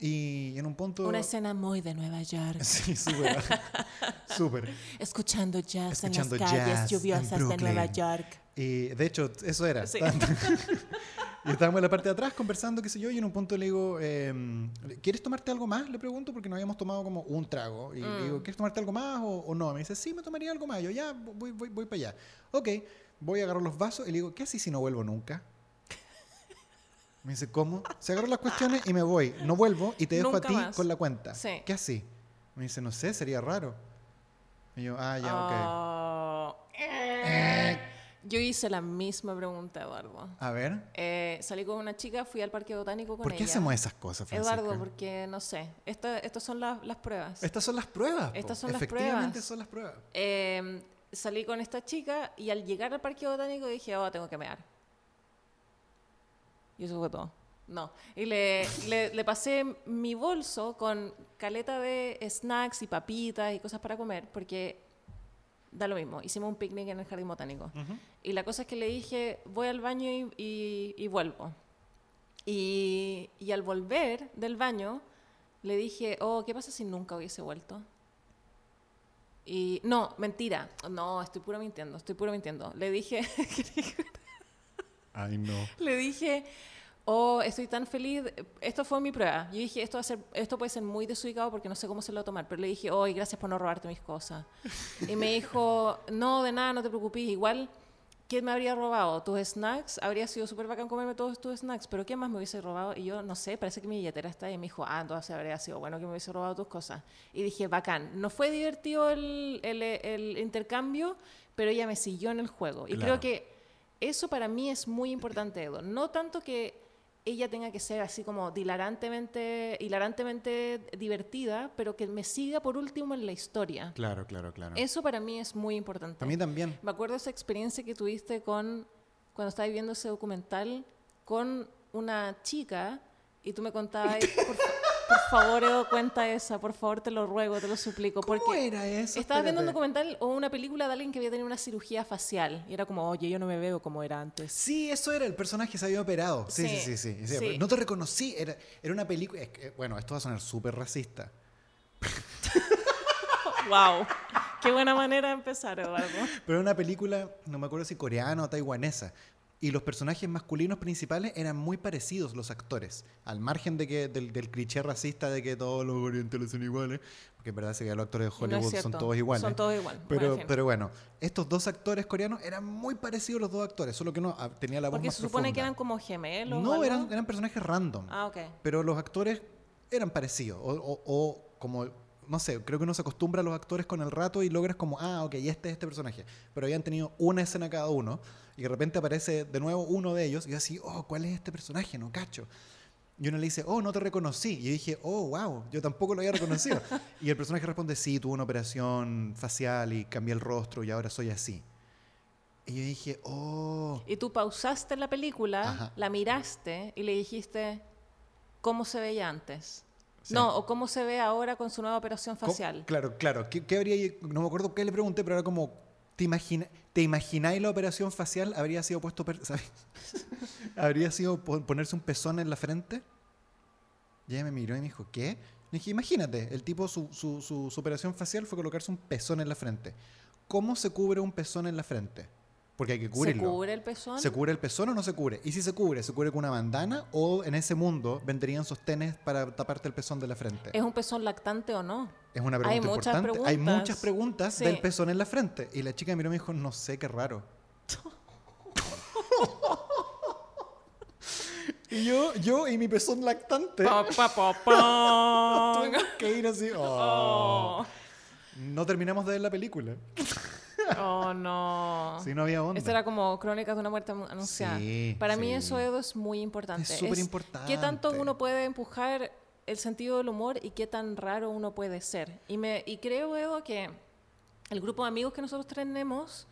y en un punto... Una escena muy de Nueva York. Sí, súper. súper. Escuchando jazz Escuchando en las calles jazz en lluviosas de Nueva. York. Y de hecho, eso era. Sí. y estábamos en la parte de atrás conversando, qué sé yo, y en un punto le digo, em, ¿quieres tomarte algo más? Le pregunto, porque no habíamos tomado como un trago. Y le Mm. digo, ¿quieres tomarte algo más o, o no? Me dice, sí, me tomaría algo más. Yo, ya, voy, voy, voy para allá. Ok, voy a agarrar los vasos y le digo, ¿qué así si no vuelvo nunca? Me dice, ¿cómo? Se agarró las cuestiones y me voy. No vuelvo y te dejo Nunca a ti más. con la cuenta. Sí. ¿Qué así? Me dice, no sé, sería raro. Y yo, ah, ya, ok. Oh. Eh. Yo hice la misma pregunta, Eduardo. A ver, Eh, salí con una chica, fui al parque botánico con ¿por qué ella. hacemos esas cosas, Francisca? Eduardo, porque no sé. Esta- Estas son las, las pruebas. Estas son las pruebas. po. Estas son las Efectivamente pruebas. son las pruebas. Eh, salí con esta chica y al llegar al parque botánico dije, oh, tengo que mear. Y eso fue todo. No. Y le, le, le pasé mi bolso con caleta de snacks y papitas y cosas para comer, porque da lo mismo. Hicimos un picnic en el jardín botánico. Y la cosa es que le dije, voy al baño y, y- y vuelvo. Y, y al volver del baño, le dije, oh, ¿qué pasa si nunca hubiese vuelto? Y no, mentira. No, estoy pura mintiendo, estoy pura mintiendo. Le dije, Ay, no. le dije, oh, estoy tan feliz. Esto fue mi prueba. Yo dije, esto, va a ser, esto puede ser muy desubicado porque no sé cómo se lo va a tomar. Pero le dije, oh, y gracias por no robarte mis cosas. Y me dijo, no, de nada, no te preocupes. Igual, ¿quién me habría robado? ¿Tus snacks? Habría sido súper bacán comerme todos tus snacks. Pero ¿quién más me hubiese robado? Y yo, no sé, parece que mi billetera está ahí. Y me dijo, ah, entonces habría sido bueno que me hubiese robado tus cosas. Y dije, bacán. No fue divertido el, el, el intercambio, pero ella me siguió en el juego. Y Claro. creo que eso para mí es muy importante, Edo. No tanto que ella tenga que ser así como hilarantemente, hilarantemente divertida, pero que me siga por último en la historia. Claro, claro, claro. Eso para mí es muy importante. Mí también. Me acuerdo esa experiencia que tuviste con cuando estabas viendo ese documental con una chica y tú me contabas, por, fa- por favor, Edo, cuenta esa, por favor, te lo ruego, te lo suplico. ¿Cómo porque era eso? Estabas viendo un documental o una película de alguien que había tenido una cirugía facial y era como, oye, yo no me veo como era antes. Sí, eso era, el personaje se había operado. Sí, sí, Sí, sí. sí, sí. sí. No te reconocí, era, era una película... es que, bueno, esto va a sonar súper racista. ¡Wow! Qué buena manera de empezar, Eduardo. Pero era una película, no me acuerdo si coreana o taiwanesa. Y los personajes masculinos principales eran muy parecidos, los actores. Al margen de que, del, del cliché racista de que todos los orientales son iguales. Porque en verdad se que los actores de Y no Hollywood son todos iguales. Son todos igual. Pero, Bueno, pero bueno, estos dos actores coreanos eran muy parecidos los dos actores, solo que uno ah, tenía la voz Porque más se supone que profunda. eran como gemelos. No, eran, eran personajes random. Ah, ok. Pero los actores eran parecidos. O, o- o como, no sé, creo que uno se acostumbra a los actores con el rato y logras como, ah, ok, y este es este personaje. Pero habían tenido una escena cada uno y de repente aparece de nuevo uno de ellos y yo así, oh, ¿cuál es este personaje? No cacho. Y uno le dice, oh, no te reconocí. Y yo dije, oh, wow, yo tampoco lo había reconocido. y el personaje responde, sí, tuve una operación facial y cambié el rostro y ahora soy así. Y yo dije, oh. Y tú pausaste la película, Ajá. la miraste y le dijiste cómo se veía antes. Sí. No, o cómo se ve ahora con su nueva operación ¿Cómo- facial. Claro, claro. ¿Qué, qué habría, no me acuerdo qué le pregunté, pero era como, ¿te, imagina, ¿te imagináis la operación facial? ¿Habría sido puesto, ¿sabes? ¿Habría sido po- ponerse un pezón en la frente? Y ella me miró y me dijo, ¿qué? Le dije, imagínate, el tipo, su, su, su- su operación facial fue colocarse un pezón en la frente. ¿Cómo se cubre un pezón en la frente? Porque hay que ¿Se cubrirlo. cubre el pezón? ¿Se cubre el pezón o no se cubre? Y si se cubre, ¿se cubre con una bandana o en ese mundo vendrían sostenes para taparte el pezón de la frente? ¿Es un pezón lactante o no? Es una Hay pregunta muchas importante. Hay muchas preguntas Sí. del pezón en la frente. Y la chica me miró y me dijo, no sé, qué raro. y yo, yo y mi pezón lactante Pa, pa, pa, que ir así. oh. Oh, No terminamos de ver la película. Oh, no. Si no había onda. Esto era como crónicas de una muerte anu- anunciada. Sí, Para mí sí. eso, Edo, es muy importante. Es súper importante. ¿Qué tanto uno puede empujar el sentido del humor y qué tan raro uno puede ser? Y, me, y creo, Edo, que el grupo de amigos que nosotros tenemos,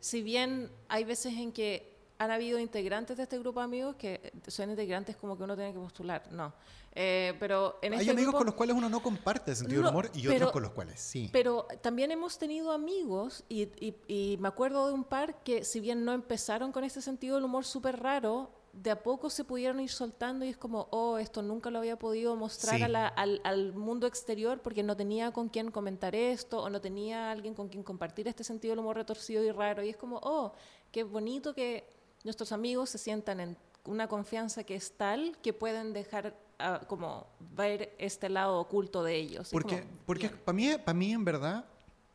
si bien hay veces en que han habido integrantes de este grupo de amigos que son integrantes como que uno tiene que postular, no. Eh, pero en Hay este amigos grupo- con los cuales uno no comparte el sentido No, del humor y pero- otros con los cuales sí. pero también hemos tenido amigos y, y- y me acuerdo de un par que si bien no empezaron con este sentido del humor súper raro, de a poco se pudieron ir soltando y es como, oh, esto nunca lo había podido mostrar Sí. a la- al, al mundo exterior porque no tenía con quién comentar esto o no tenía alguien con quien compartir este sentido del humor retorcido y raro. Y es como, oh, qué bonito que nuestros amigos se sientan en una confianza que es tal que pueden dejar ah, como ver este lado oculto de ellos. Porque, como, porque para mí, para mí, en verdad,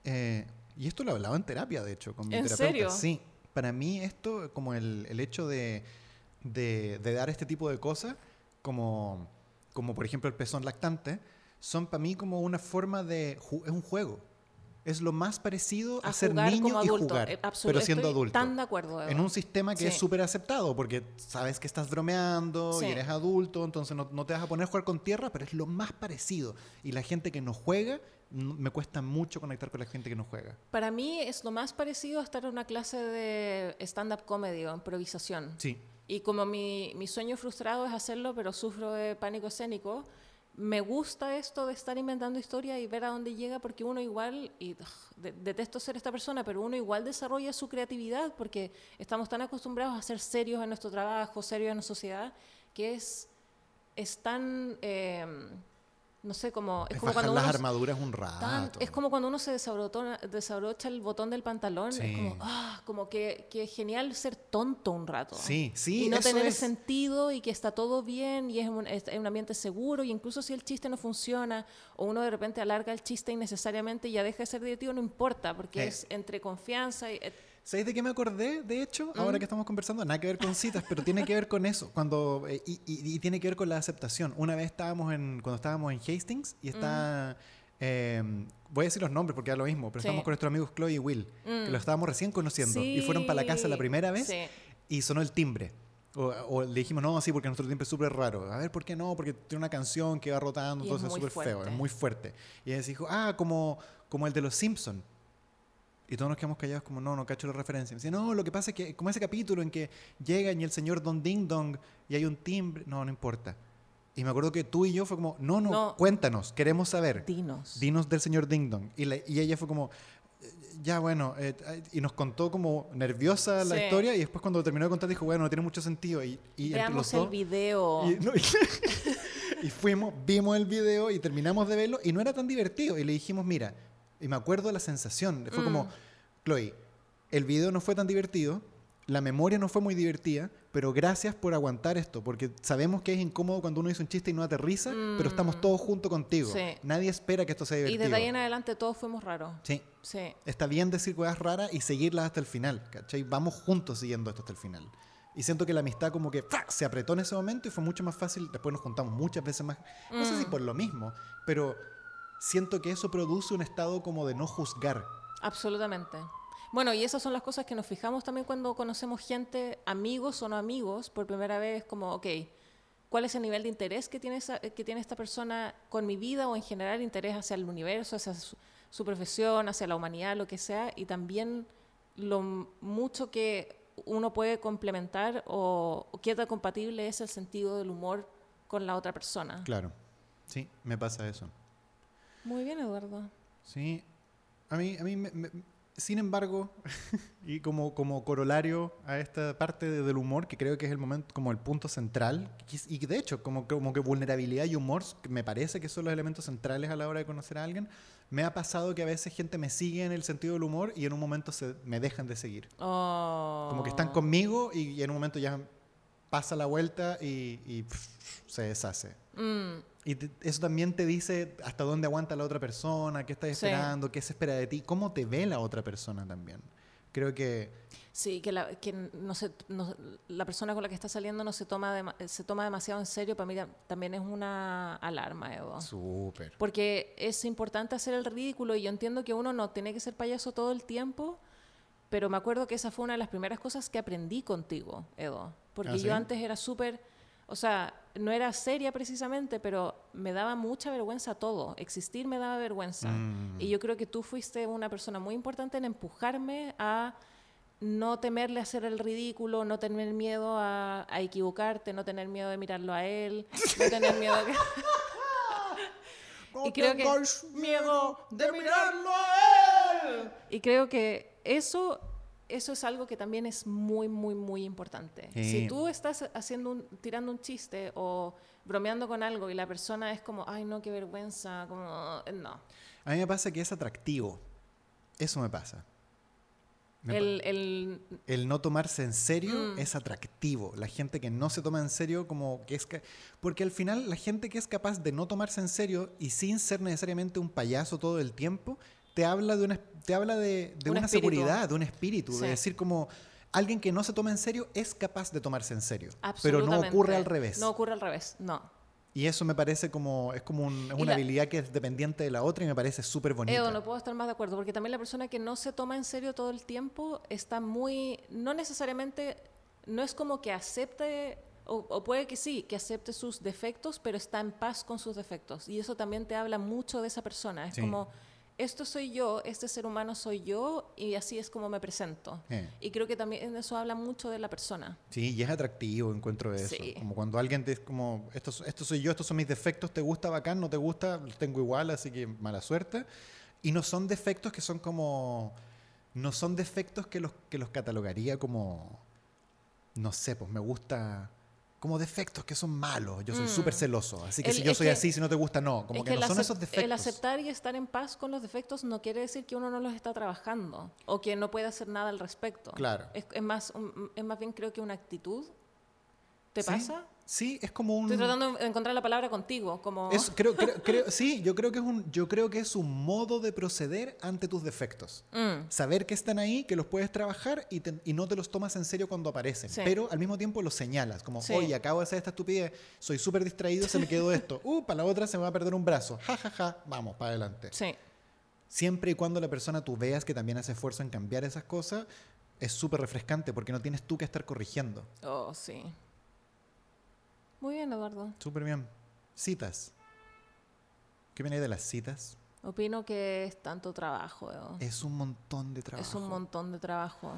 eh, y esto lo hablaba en terapia, de hecho, con mi ¿En terapeuta. serio? Sí, para mí esto, como el, el hecho de, de, de dar este tipo de cosas, como, como por ejemplo el pezón lactante, son para mí como una forma de... es un juego. Es lo más parecido a, a ser niño y jugar, Eh, pero siendo estoy adulto. tan de acuerdo. Eva. En un sistema que es súper aceptado, porque sabes que estás bromeando Sí. y eres adulto, entonces no, no te vas a poner a jugar con tierra, pero es lo más parecido. Y la gente que no juega, me cuesta mucho conectar con la gente que no juega. Para mí es lo más parecido a estar en una clase de stand-up comedy o improvisación. Sí. Y como mi, mi sueño frustrado es hacerlo, pero sufro de pánico escénico, me gusta esto de estar inventando historia y ver a dónde llega, porque uno igual, y detesto ser esta persona, pero uno igual desarrolla su creatividad, porque estamos tan acostumbrados a ser serios en nuestro trabajo, serios en la sociedad, que es, es tan... eh, no sé, como... Es, Es, como cuando las uno... armaduras un tan- rato. es como cuando uno se desabrocha el botón del pantalón. Sí. Es como, ah, como que, que es genial ser tonto un rato. Sí, sí, y no eso tener es. sentido y que está todo bien y es un, es un ambiente seguro y incluso si el chiste no funciona o uno de repente alarga el chiste innecesariamente y ya deja de ser divertido, no importa porque Eh. es entre confianza y... eh, ¿Sabéis de qué me acordé, de hecho, Mm. ahora que estamos conversando? Nada que ver con citas, pero tiene que ver con eso. Cuando, eh, y, y- y tiene que ver con la aceptación. Una vez estábamos en, cuando estábamos en Hastings y está... eh, voy a decir los nombres porque es lo mismo, pero Sí. estamos con nuestros amigos Chloe y Will, que Mm. los estábamos recién conociendo y fueron para la casa la Sí, primera vez sí. y sonó el timbre. O, o le dijimos, no, sí, porque nuestro timbre es súper raro. A ver, ¿por qué no? Porque tiene una canción que va rotando, Y entonces es súper feo, es muy fuerte. Y ella dijo, ah, como, como el de los Simpsons. Y todos nos quedamos callados como, no, no cacho la referencia. Me dice, no, lo que pasa es que, como ese capítulo en que llegan y el señor Don Ding Dong y hay un timbre, no, no importa. Y me acuerdo que tú y yo fue como, no, no, No. cuéntanos, queremos saber. Dinos. Dinos del señor Ding Dong. Y, la- y ella fue como, "Eh, ya bueno, eh, eh", y nos contó como nerviosa la Sí. historia y después cuando terminó de contar dijo, bueno, no tiene mucho sentido. Y, y los Veamos el dos- video. y, no, y- y fuimos, vimos el video y terminamos de verlo y no era tan divertido. Y le dijimos, mira, y me acuerdo de la sensación, fue como, Mm. Chloe, el video no fue tan divertido, la memoria no fue muy divertida, pero gracias por aguantar esto, porque sabemos que es incómodo cuando uno dice un chiste y no aterriza, pero estamos todos juntos contigo. Mm. Sí. Nadie espera que esto sea y divertido. desde ahí en adelante todos fuimos raros. Sí. Sí. Está bien decir cosas raras y seguirlas hasta el final, ¿cachai? Vamos juntos siguiendo esto hasta el final. Y siento que la amistad como que se apretó en ese momento y fue mucho más fácil. Después nos juntamos muchas veces más. No sé si Mm. por lo mismo, pero siento que eso produce un estado como de no juzgar. Absolutamente. Bueno, y esas son las cosas que nos fijamos también cuando conocemos gente, amigos o no amigos, por primera vez, como, ok, ¿cuál es el nivel de interés que tiene, esa- que tiene esta persona con mi vida o en general interés hacia el universo, hacia su, su profesión, hacia la humanidad, lo que sea, y también lo mucho que uno puede complementar o, o qué tan compatible es el sentido del humor con la otra persona. Claro. Sí, me pasa eso. Muy bien, Eduardo. Sí. A mí, a mí me- me- sin embargo, y como, como corolario a esta parte de- del humor, que creo que es el momento, como el punto central, y de hecho, como, como que vulnerabilidad y humor, me parece que son los elementos centrales a la hora de conocer a alguien, me ha pasado que a veces gente me sigue en el sentido del humor y en un momento se, me dejan de seguir. Oh. Como que están conmigo y, y en un momento ya pasa la vuelta y, y, pff, se deshace. Mm, Y te- eso también te dice hasta dónde aguanta la otra persona, qué estás Sí. esperando, qué se espera de ti, cómo te ve la otra persona también. Creo que Sí, que, la, que no se, no- la persona con la que está saliendo no se toma, dema- se toma demasiado en serio, para mí ta- también es una alarma, Evo. súper. Porque es importante hacer el ridículo y yo entiendo que uno no tiene que ser payaso todo el tiempo, pero me acuerdo que esa fue una de las primeras cosas que aprendí contigo, Edo. Porque ¿Ah, sí? yo antes era súper, o sea, no era seria precisamente, pero me daba mucha vergüenza todo. Existir me daba vergüenza. Mm. Y yo creo que tú fuiste una persona muy importante en empujarme a no temerle a hacer el ridículo, no tener miedo a, a equivocarte, no tener miedo de mirarlo a él, no tener miedo de que... No Y creo que- miedo de mirarlo a él. Y creo que eso, eso es algo que también es muy, muy, muy importante. Sí. Si tú estás haciendo un, tirando un chiste o bromeando con algo y la persona es como, ay, no, qué vergüenza, como, eh, no. A mí me pasa que es atractivo. Eso me pasa. Me pa- El, el, no tomarse en serio Mm. es atractivo. La gente que no se toma en serio como que es... ca- Porque al final la gente que es capaz de no tomarse en serio y sin ser necesariamente un payaso todo el tiempo, te habla de una, te habla de, de Un una espíritu. seguridad, de un espíritu, Sí. de decir como... Alguien que no se toma en serio es capaz de tomarse en serio, pero no ocurre al revés. No ocurre al revés, no. Y eso me parece como, es como un- es una la- habilidad que es dependiente de la otra y me parece súper bonita. Edo, no puedo estar más de acuerdo, porque también la persona que no se toma en serio todo el tiempo está muy, no necesariamente, no es como que acepte, o, o puede que sí, que acepte sus defectos, pero está en paz con sus defectos. Y eso también te habla mucho de esa persona. Es Sí. como, esto soy yo, este ser humano soy yo, y así es como me presento. Eh. Y creo que también eso habla mucho de la persona. Sí, y es atractivo, encuentro eso. Sí. Como cuando alguien te es como, esto, esto soy yo, estos son mis defectos, ¿te gusta bacán? ¿No te gusta? Los tengo igual, así que mala suerte. Y no son defectos que son como, no son defectos que los, que los catalogaría como, no sé, pues me gusta, como defectos que son malos. Yo soy Mm. súper celoso, así que El- si yo soy que- así, si no te gusta, no. Como Es que, no son esos defectos. El aceptar y estar en paz con los defectos no quiere decir que uno no los está trabajando o que no puede hacer nada al respecto. Claro. Es, es más, un- es más bien creo que una actitud. ¿Te Sí, pasa? Sí, es como un... Estoy tratando de encontrar la palabra contigo, como... Es- creo, creo- creo- sí, yo creo que es un, yo creo que es un modo de proceder ante tus defectos. Mm, Saber que están ahí, que los puedes trabajar y, te- y no te los tomas en serio cuando aparecen. Sí. Pero al mismo tiempo los señalas, como, Sí. oye, acabo de hacer esta estupidez, soy súper distraído, se me quedó esto. Uh, para la otra se me va a perder un brazo. Ja, ja, ja, vamos, para adelante. sí. Siempre y cuando la persona tú veas que también hace esfuerzo en cambiar esas cosas, es súper refrescante porque no tienes tú que estar corrigiendo. Oh, sí. Muy bien, Eduardo. Súper bien. Citas. ¿Qué viene de las citas? Opino que es tanto trabajo. Edo. Es un montón de trabajo. Es un montón de trabajo.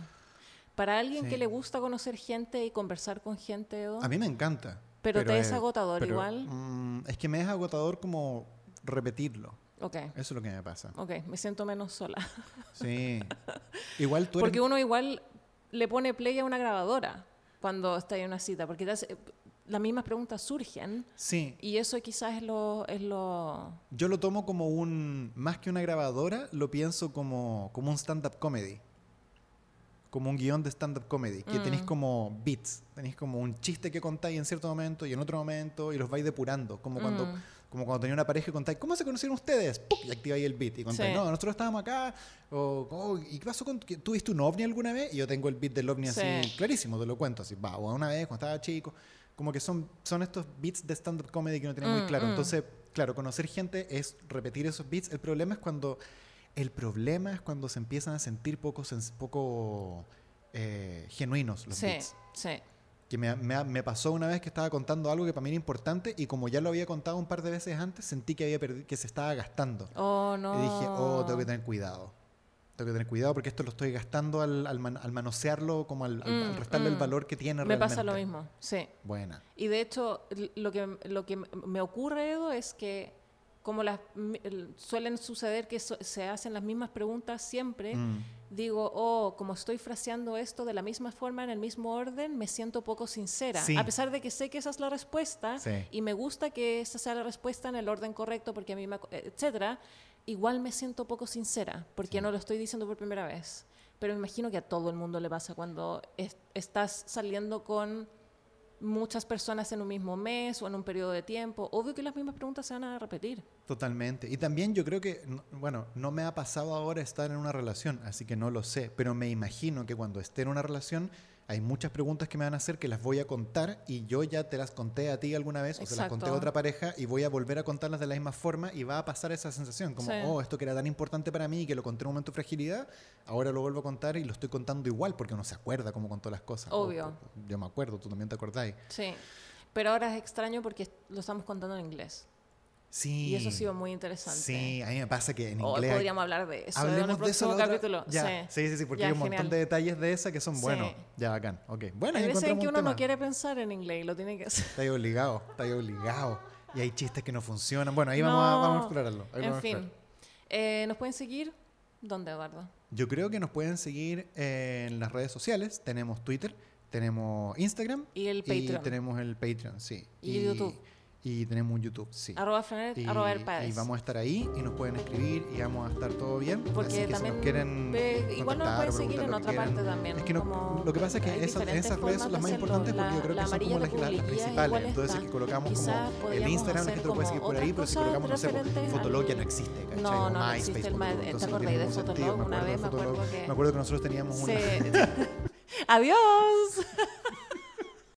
Para alguien Sí. que le gusta conocer gente y conversar con gente, Edo, A mí me encanta. Pero te es agotador pero, igual. mm, es que me es agotador como repetirlo. ok, Eso es lo que me pasa. ok, me siento menos sola. Sí. igual tú eres... Porque uno igual le pone play a una grabadora cuando está en una cita, porque te hace- las mismas preguntas surgen Sí. y eso quizás es lo... Es lo Yo lo tomo como un... Más que una grabadora, lo pienso como, como un stand-up comedy. Como un guion de stand-up comedy. Que Mm. tenéis como beats. Tenéis como un chiste que contáis en cierto momento y en otro momento y los vais depurando. Como cuando... Mm. Como cuando tenía una pareja y contáis, ¿cómo se conocieron ustedes? ¡Pum! Y activáis el beat. Y contáis, Sí. no, nosotros estábamos acá. O, oh, ¿y qué pasó con. ¿Tuviste un ovni alguna vez? Y yo tengo el beat del ovni así, Sí. clarísimo, te lo cuento así. Va, o una vez cuando estaba chico. Como que son, son estos beats de stand-up comedy que tiene muy Mm, claro. mm. Entonces, claro, conocer gente es repetir esos beats. El problema es cuando. El problema es cuando se empiezan a sentir poco, poco eh, genuinos los sí, beats. sí. Que me, me- me pasó una vez que estaba contando algo que para mí era importante y como ya lo había contado un par de veces antes, sentí que, había que se estaba gastando. Oh, no. Y dije, oh, tengo que tener cuidado. Tengo que tener cuidado porque esto lo estoy gastando al, al man- al manosearlo, como al, al- Mm, restarle el mm. valor que tiene Me realmente. pasa lo mismo, sí. Buena. Y de hecho, lo que, lo que me ocurre, Edo, es que como las suelen suceder que so- se hacen las mismas preguntas siempre, Mm. digo, oh, como estoy fraseando esto de la misma forma, en el mismo orden, me siento poco sincera. Sí. A pesar de que sé que esa es la respuesta Sí. y me gusta que esa sea la respuesta en el orden correcto, porque a mí me, etcétera, igual me siento poco sincera, porque Sí. no lo estoy diciendo por primera vez. Pero me imagino que a todo el mundo le pasa cuando es- estás saliendo con muchas personas en un mismo mes o en un periodo de tiempo. Obvio que las mismas preguntas se van a repetir. Totalmente. Y también yo creo que, no- bueno, no me ha pasado ahora estar en una relación, así que no lo sé, pero me imagino que cuando esté en una relación hay muchas preguntas que me van a hacer que las voy a contar y yo ya te las conté a ti alguna vez o se las conté a otra pareja y voy a volver a contarlas de la misma forma y va a pasar esa sensación como, Sí. oh, esto que era tan importante para mí y que lo conté en un momento de fragilidad, ahora lo vuelvo a contar y lo estoy contando igual porque uno se acuerda cómo contó las cosas. Obvio. o- yo me acuerdo, tú también te acordáis. Sí. Pero ahora es extraño porque lo estamos contando en inglés. Sí. Y eso ha sido muy interesante. Sí, a mí me pasa que en Hoy inglés... podríamos hablar de eso en el Hablemos de eso capítulo. Ya, sí, sí, sí, porque Ya, hay un montón de detalles de esa que son Sí. buenos. Ya, bacán. Ok. Bueno, Hay veces en que un uno no quiere pensar en inglés y lo tiene que hacer. Está ahí obligado, está ahí obligado. Y hay chistes que no funcionan. Bueno, ahí vamos, a, vamos a explorarlo. ahí en vamos fin. Eh, ¿Nos pueden seguir? ¿Dónde, Eduardo? Yo creo que nos pueden seguir en las redes sociales. Tenemos Twitter, tenemos Instagram Y el Patreon. y tenemos el Patreon, sí. Y YouTube. Y tenemos un YouTube, sí. Arroba Frenet, Y, arroba y vamos a estar ahí y nos pueden escribir y vamos a estar todo bien. Porque Así que también si nos quieren ve- igual nos pueden seguir en otra parte también. Es que no- lo que pasa es que esas, esas redes son las más importantes porque yo creo La que son como las, las- principales. Entonces, que colocamos como el Instagram, la gente lo puede seguir por ahí, pero si colocamos, no sé, pues, Fotolog ya no existe, ¿cachai? No, no, MySpace. ¿te de Fotolog? Una acuerdo vez me acuerdo que- nosotros teníamos una... Adiós.